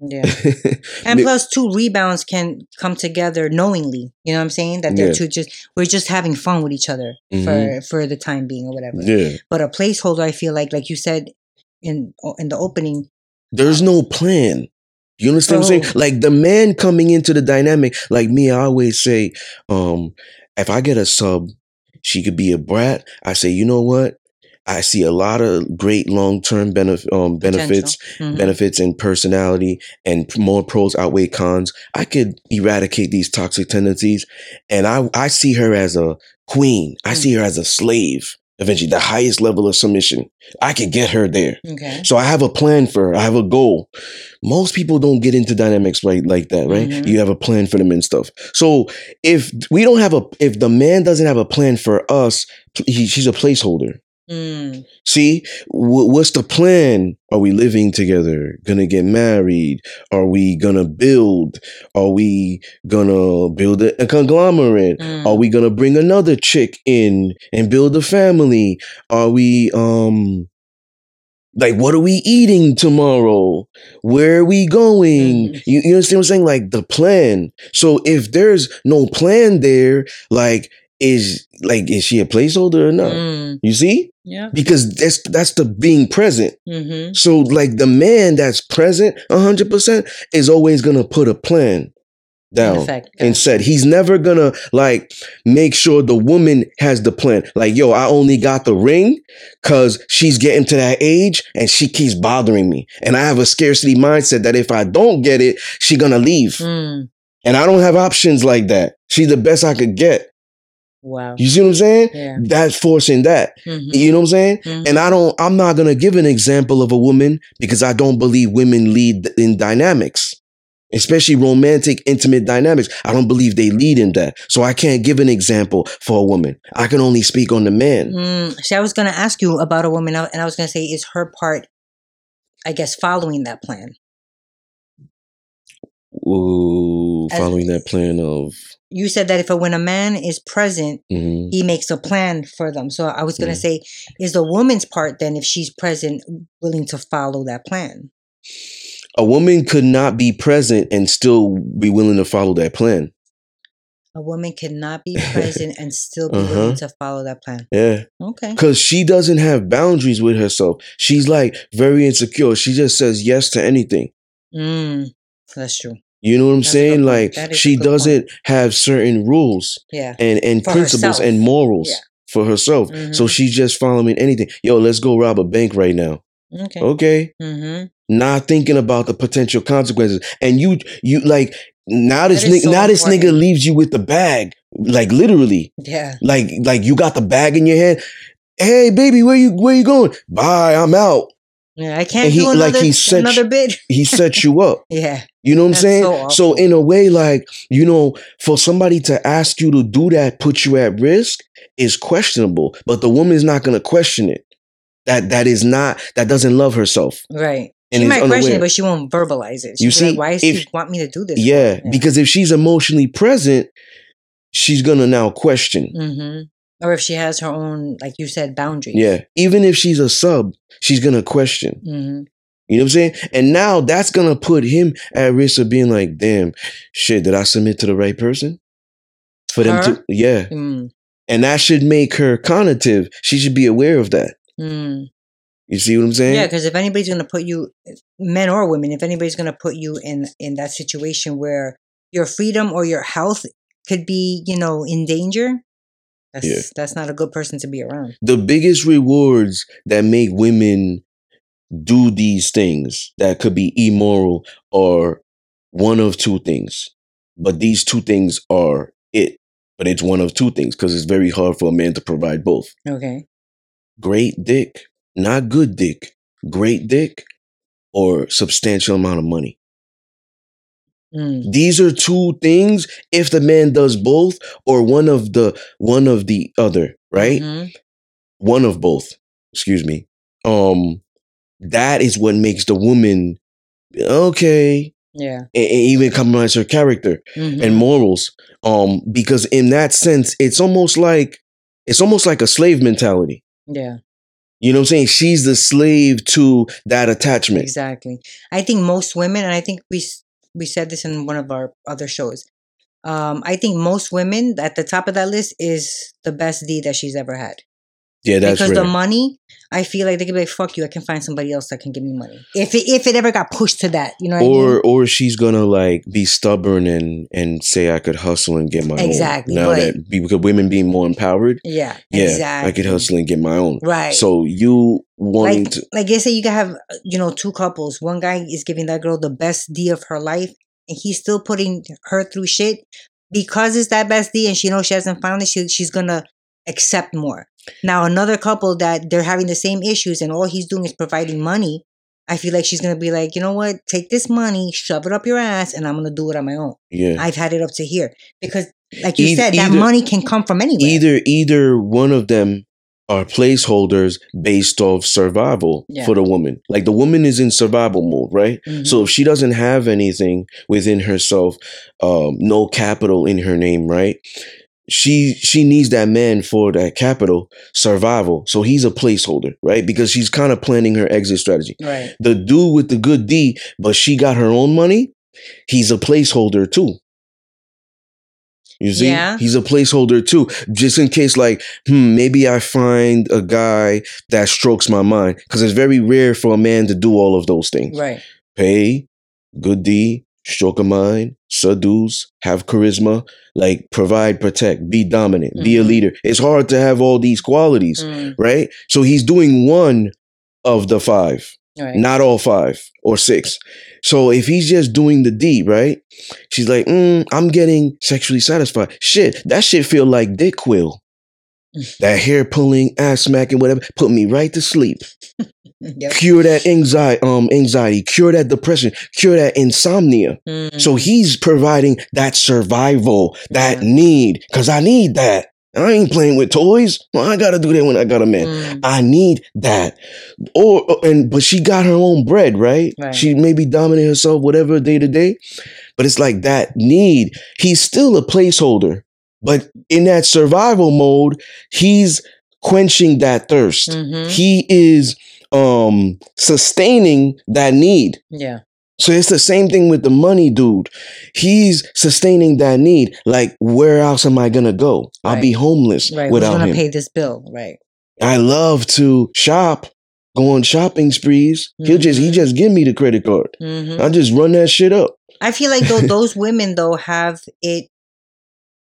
yeah. *laughs* And plus, two rebounds can come together knowingly. You know what I'm saying? That they're Yeah. two just we're just having fun with each other Mhm. for for the time being or whatever. yeah. But a placeholder, I feel like, like you said in in the opening, There's no plan. You understand what I'm saying? Like the man coming into the dynamic, like me, I always say, um, if I get a sub, she could be a brat. I say, you know what? I see a lot of great long term benef- um, benefits, Mhm. benefits and personality, and more pros outweigh cons. I could eradicate these toxic tendencies, and I I see her as a queen. I Mm. see her as a slave. Eventually, the highest level of submission. I could get her there. okay, So I have a plan for her. I have a goal. Most people don't get into dynamics like like that, right? Mhm. You have a plan for them and stuff. So if we don't have a, if the man doesn't have a plan for us, he, she's a placeholder. Mm, See, Wh- what's the plan? Are we living together? Gonna get married? Are we gonna build? Are we gonna build a, a conglomerate? mm. Are we gonna bring another chick in and build a family? Are we um like what are we eating tomorrow? Where are we going? Mhm. You, you understand what I'm saying? Like the plan. So if there's no plan there, like is like is she a placeholder or not? Mm, You see? yeah. Because that's that's the being present. Mm-hmm. So like the man that's present 100% is always going to put a plan down effect, and said he's never gonna like make sure the woman has the plan like yo i only got the ring because she's getting to that age and she keeps bothering me and i have a scarcity mindset that if i don't get it she gonna leave Mm, and i don't have options like that she's the best i could get wow. you see what i'm saying Yeah. that's forcing that Mhm, you know what i'm saying mhm. and i don't i'm not gonna give an example of a woman because i don't believe women lead in dynamics especially romantic, intimate dynamics. I don't believe they lead in that. So I can't give an example for a woman. I can only speak on the man. Mm, see, I was going to ask you about a woman, and I was going to say, is her part, I guess, following that plan? Ooh, As- following that plan of. You said that if a, when a man is present, mhm. he makes a plan for them. So I was going to say, is the woman's part then, if she's present, willing to follow that plan? A woman could not be present and still be willing to follow that plan. A woman cannot be *laughs* present and still be Uh-huh. willing to follow that plan. Yeah. Okay. Because she doesn't have boundaries with herself. She's like very insecure. She just says yes to anything. Mm, that's true. You know what I'm That's saying? Like That is a she doesn't have certain rules Yeah. and, and For principles herself. and morals Yeah. for herself. So Mhm. she's just following anything. Yo, let's go rob a bank right now. Okay. Okay. Mm-hmm. Not thinking about the potential consequences. And you you like now this nigga so now this nigga leaves you with the bag. Like literally. Yeah. Like like you got the bag in your hand. Hey baby, where you where you going? Bye, I'm out. Yeah. I can't he- do like *laughs* another, he said- another bit. *laughs* He set you up. *laughs* Yeah. You know what I'm saying? so So, in a way, like, you know, for somebody to ask you to do that, put you at risk, is questionable. But the woman's not gonna question it. That that is not that doesn't love herself. Right. And she might question it, but she won't verbalize it. You She'll like, see, why does if- she want me to do this? for?" Yeah, because if she's emotionally present, she's gonna now question. hmm Or if she has her own, like you said, boundaries. Yeah. Even if she's a sub, she's gonna question. hmm You know what I'm saying? And now that's gonna put him at risk of being like, damn, shit, did I submit to the right person? For them to yeah. Mm. And that should make her cognitive. She should be aware of that. Mm. You see what I'm saying? Yeah, because if anybody's gonna put you, men or women, if anybody's gonna put you in in that situation where your freedom or your health could be, you know, in danger, that's Yeah. that's not a good person to be around. the biggest rewards that make women do these things that could be immoral are one of two things. But these two things are it. But it's one of two things because it's very hard for a man to provide both. Okay. Great dick, not good dick, great dick, or substantial amount of money. Mm. These are two things if the man does both or one of the one of the other, right? Mhm. one of both excuse me um that is what makes the woman okay Yeah. and, and even compromise her character Mhm. and morals um because in that sense it's almost like it's almost like a slave mentality yeah. you know what i'm saying she's the slave to that attachment Exactly. I think most women, and I think we we said this in one of our other shows. Um, I think most women at the top of that list is the best D that she's ever had. Yeah that's because rare. the money, I feel like they could be like, "Fuck you, I can find somebody else that can give me money." If it if it ever got pushed to that, you know what I or mean? or she's gonna like be stubborn and and say I could hustle and get my Exactly, own. Now but- that because women being more empowered, Yeah, yeah, exactly. I could hustle and get my own. Right. So you wanting like to like they say you can have you know two couples one guy is giving that girl the best d of her life and he's still putting her through shit because it's that best d and she knows she hasn't found it she, she's gonna accept more now another couple that they're having the same issues and all he's doing is providing money i feel like she's gonna be like you know what take this money shove it up your ass and i'm gonna do it on my own yeah. i've had it up to here because like you Eith- said that money can come from anywhere either either one of them are placeholders based off survival Yeah. for the woman. Like the woman is in survival mode, right? Mhm. So if she doesn't have anything within herself, um, no capital in her name, right? She she needs that man for that capital survival. So he's a placeholder, right? Because she's kind of planning her exit strategy. right The dude with the good D, but she got her own money, he's a placeholder too. You see? Yeah. He's a placeholder too. Just in case, like, hmm, maybe I find a guy that strokes my mind. Because it's very rare for a man to do all of those things. right Pay, good D, stroke a mind, seduce, have charisma, like provide, protect, be dominant, be a Mhm. leader. It's hard to have all these qualities, Mm, right? So he's doing one of the five right not all five or six. So if he's just doing the D, right? She's like, mm, I'm getting sexually satisfied. Shit, that shit feel like dick quill. *laughs* that hair pulling, ass smacking, whatever, put me right to sleep. *laughs* Yep. cure that anxiety, um, anxiety, cure that depression, cure that insomnia. Mm. So he's providing that survival, that need, because I need that. I ain't playing with toys. Well, I gotta do that when I got a man. Mm. I need that. Or and but she got her own bread, right? Right. She maybe dominate herself, whatever day to day. But it's like that need. He's still a placeholder. But in that survival mode, he's quenching that thirst. Mhm. He is um sustaining that need. Yeah. So it's the same thing with the money dude. He's sustaining that need. Like, where else am I gonna go? I'll be homeless Right. Who's without gonna him. pay this bill? Right. I love to shop, go on shopping sprees. He'll just he Mhm. just give me the credit card. hmm I just run that shit up. I feel like though *laughs* those women though have it.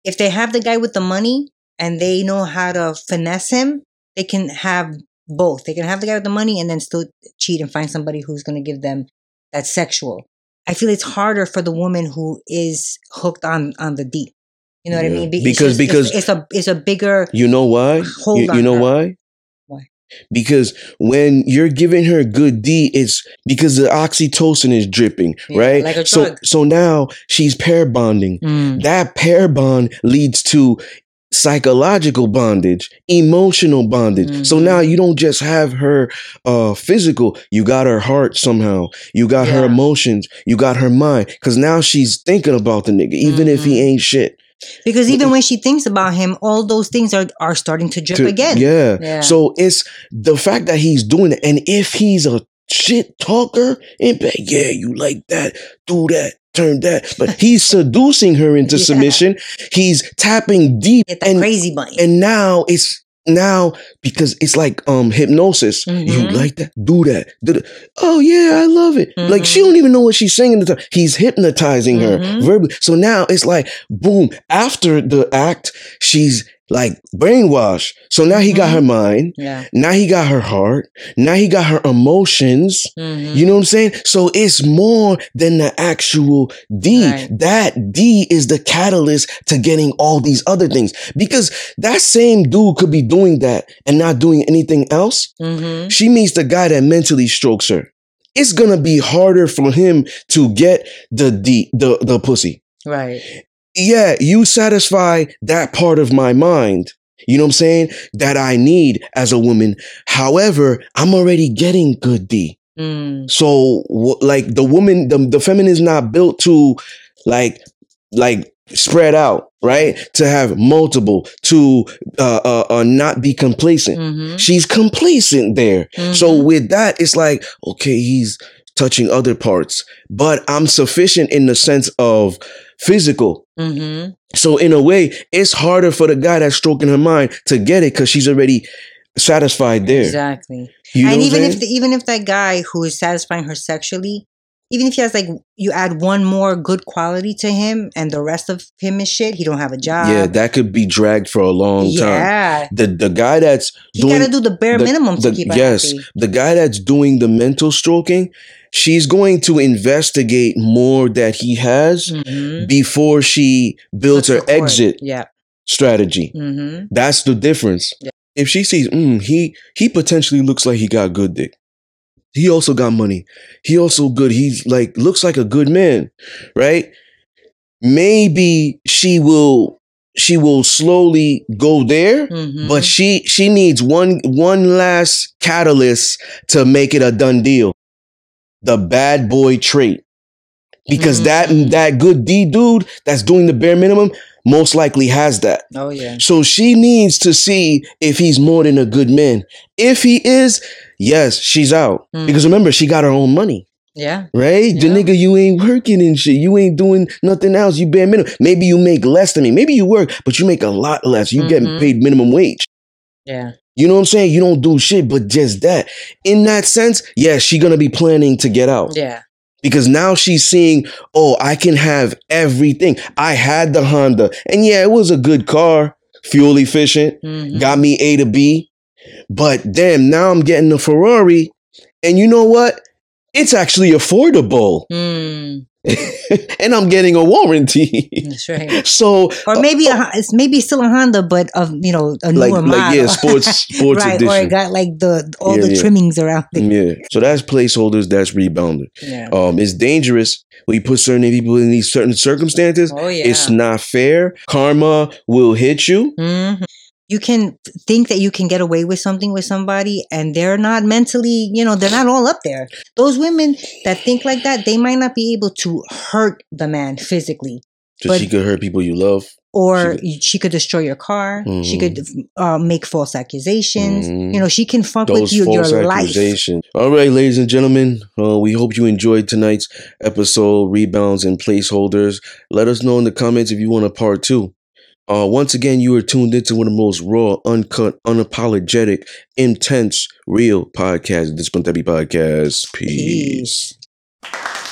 If they have the guy with the money and they know how to finesse him, they can have both. They can have the guy with the money and then still cheat and find somebody who's going to give them that sexual. I feel it's harder for the woman who is hooked on on the deep. You know what I mean? Be- it's Because- just- it's- because- it's, a it's a bigger You know why? hold You, on you know her. why? Why? Because when you're giving her good D, it's because the oxytocin is dripping, Yeah, right? like so so now she's pair bonding. Mm. That pair bond leads to psychological bondage, emotional bondage. So Mhm. now you don't just have her uh physical, you got her heart somehow. You got her emotions, you got her mind cuz now she's thinking about the nigga even if he Mhm. ain't shit. Because even when she thinks about him, all those things are are starting to drip To- again. Yeah. Yeah. So it's the fact that he's doing it and if he's a shit talker bed, yeah, you like that, do that. Turn that, but he's seducing her into *laughs* Yeah. submission. He's tapping deep, and crazy bunny. and now it's now because it's like um hypnosis. You Mhm. like that? Do that. Do that. Oh yeah, I love it. Like she Mhm. don't even know what she's saying. the time. He's hypnotizing her Mhm. verbally. So now it's like boom. After the act, she's like brainwashed. So now he got her mind. yeah. Now he got her heart. Now he got her emotions. Mhm. You know what I'm saying? So it's more than the actual D. Right. That D is the catalyst to getting all these other things. Because that same dude could be doing that and not doing anything else. Mhm. She meets the guy that mentally strokes her. It's gonna be harder for him to get the D, the, the pussy. Right. Yeah, you satisfy that part of my mind. You know what I'm saying? That I need as a woman. However, I'm already getting good D. Mm. So like the woman, the, the feminine is not built to like like spread out, right? To have multiple, to uh, uh, uh not be complacent. Mhm. She's complacent there. So Mhm. with that, it's like okay, he's touching other parts, but I'm sufficient in the sense of physical. Mhm. So in a way, it's harder for the guy that's stroking her mind to get it because she's already satisfied there. Exactly. You know and even if the, even if that guy who is satisfying her sexually, even if he has like you add one more good quality to him and the rest of him is shit, he don't have a job. yeah, that could be dragged for a long time. yeah. The the guy that's He doing gotta do the bare the- minimum to keep yes, happy. the guy that's doing the mental stroking, she's going to investigate more that he has Mhm. before she builds her the exit Yeah. strategy. Mm-hmm. That's the difference. Yeah. If she sees, mm, he he potentially looks like he got good dick. He also got money. He also good. He's like looks like a good man, right? Maybe she will she will slowly go there, Mm-hmm. but she she needs one one last catalyst to make it a done deal. The bad boy trait. Because Mhm. that that good D dude that's doing the bare minimum most likely has that. oh yeah. So she needs to see if he's more than a good man. If he is, yes, she's out. Mm. Because remember, she got her own money, Yeah. right? The nigga, you ain't working and shit. You ain't doing nothing else. You bare minimum. Maybe you make less than me. Maybe you work, but you make a lot less. You getting Mhm. paid minimum wage. Yeah. You know what I'm saying? You don't do shit, but just that. In that sense, yeah, she gonna be planning to get out Yeah. because now she's seeing, oh, I can have everything. I had the Honda, and yeah, it was a good car, fuel efficient Mhm. got me A to B. But damn, now I'm getting the Ferrari. And you know what? It's actually affordable. Mm. *laughs* and I'm getting a warranty. That's right. So Or maybe a, it's maybe still a Honda, but of you know a like newer model. like yeah, sports *laughs* sports right, or it got like the all Yeah, the yeah. trimmings around it. Yeah. So that's placeholders, that's rebounder. Yeah. Um, it's dangerous when you put certain people in these certain circumstances. Oh yeah. It's not fair. Karma will hit you. Mhm. You can think that you can get away with something with somebody, and they're not mentally, you know, they're not all up there. Those women that think like that, they might not be able to hurt the man physically, So But- she could hurt people you love. or She she could, destroy your car. She Mhm. could uh, make false accusations. Mhm. You know, she can fuck Those with you false your life. All right, ladies and gentlemen, uh, we hope you enjoyed tonight's episode, rebounds and placeholders. Let us know in the comments if you want a part two. Uh, once again, you are tuned into one of the most raw, uncut, unapologetic, intense, real podcasts, This Puntabi Podcast. Peace. Peace.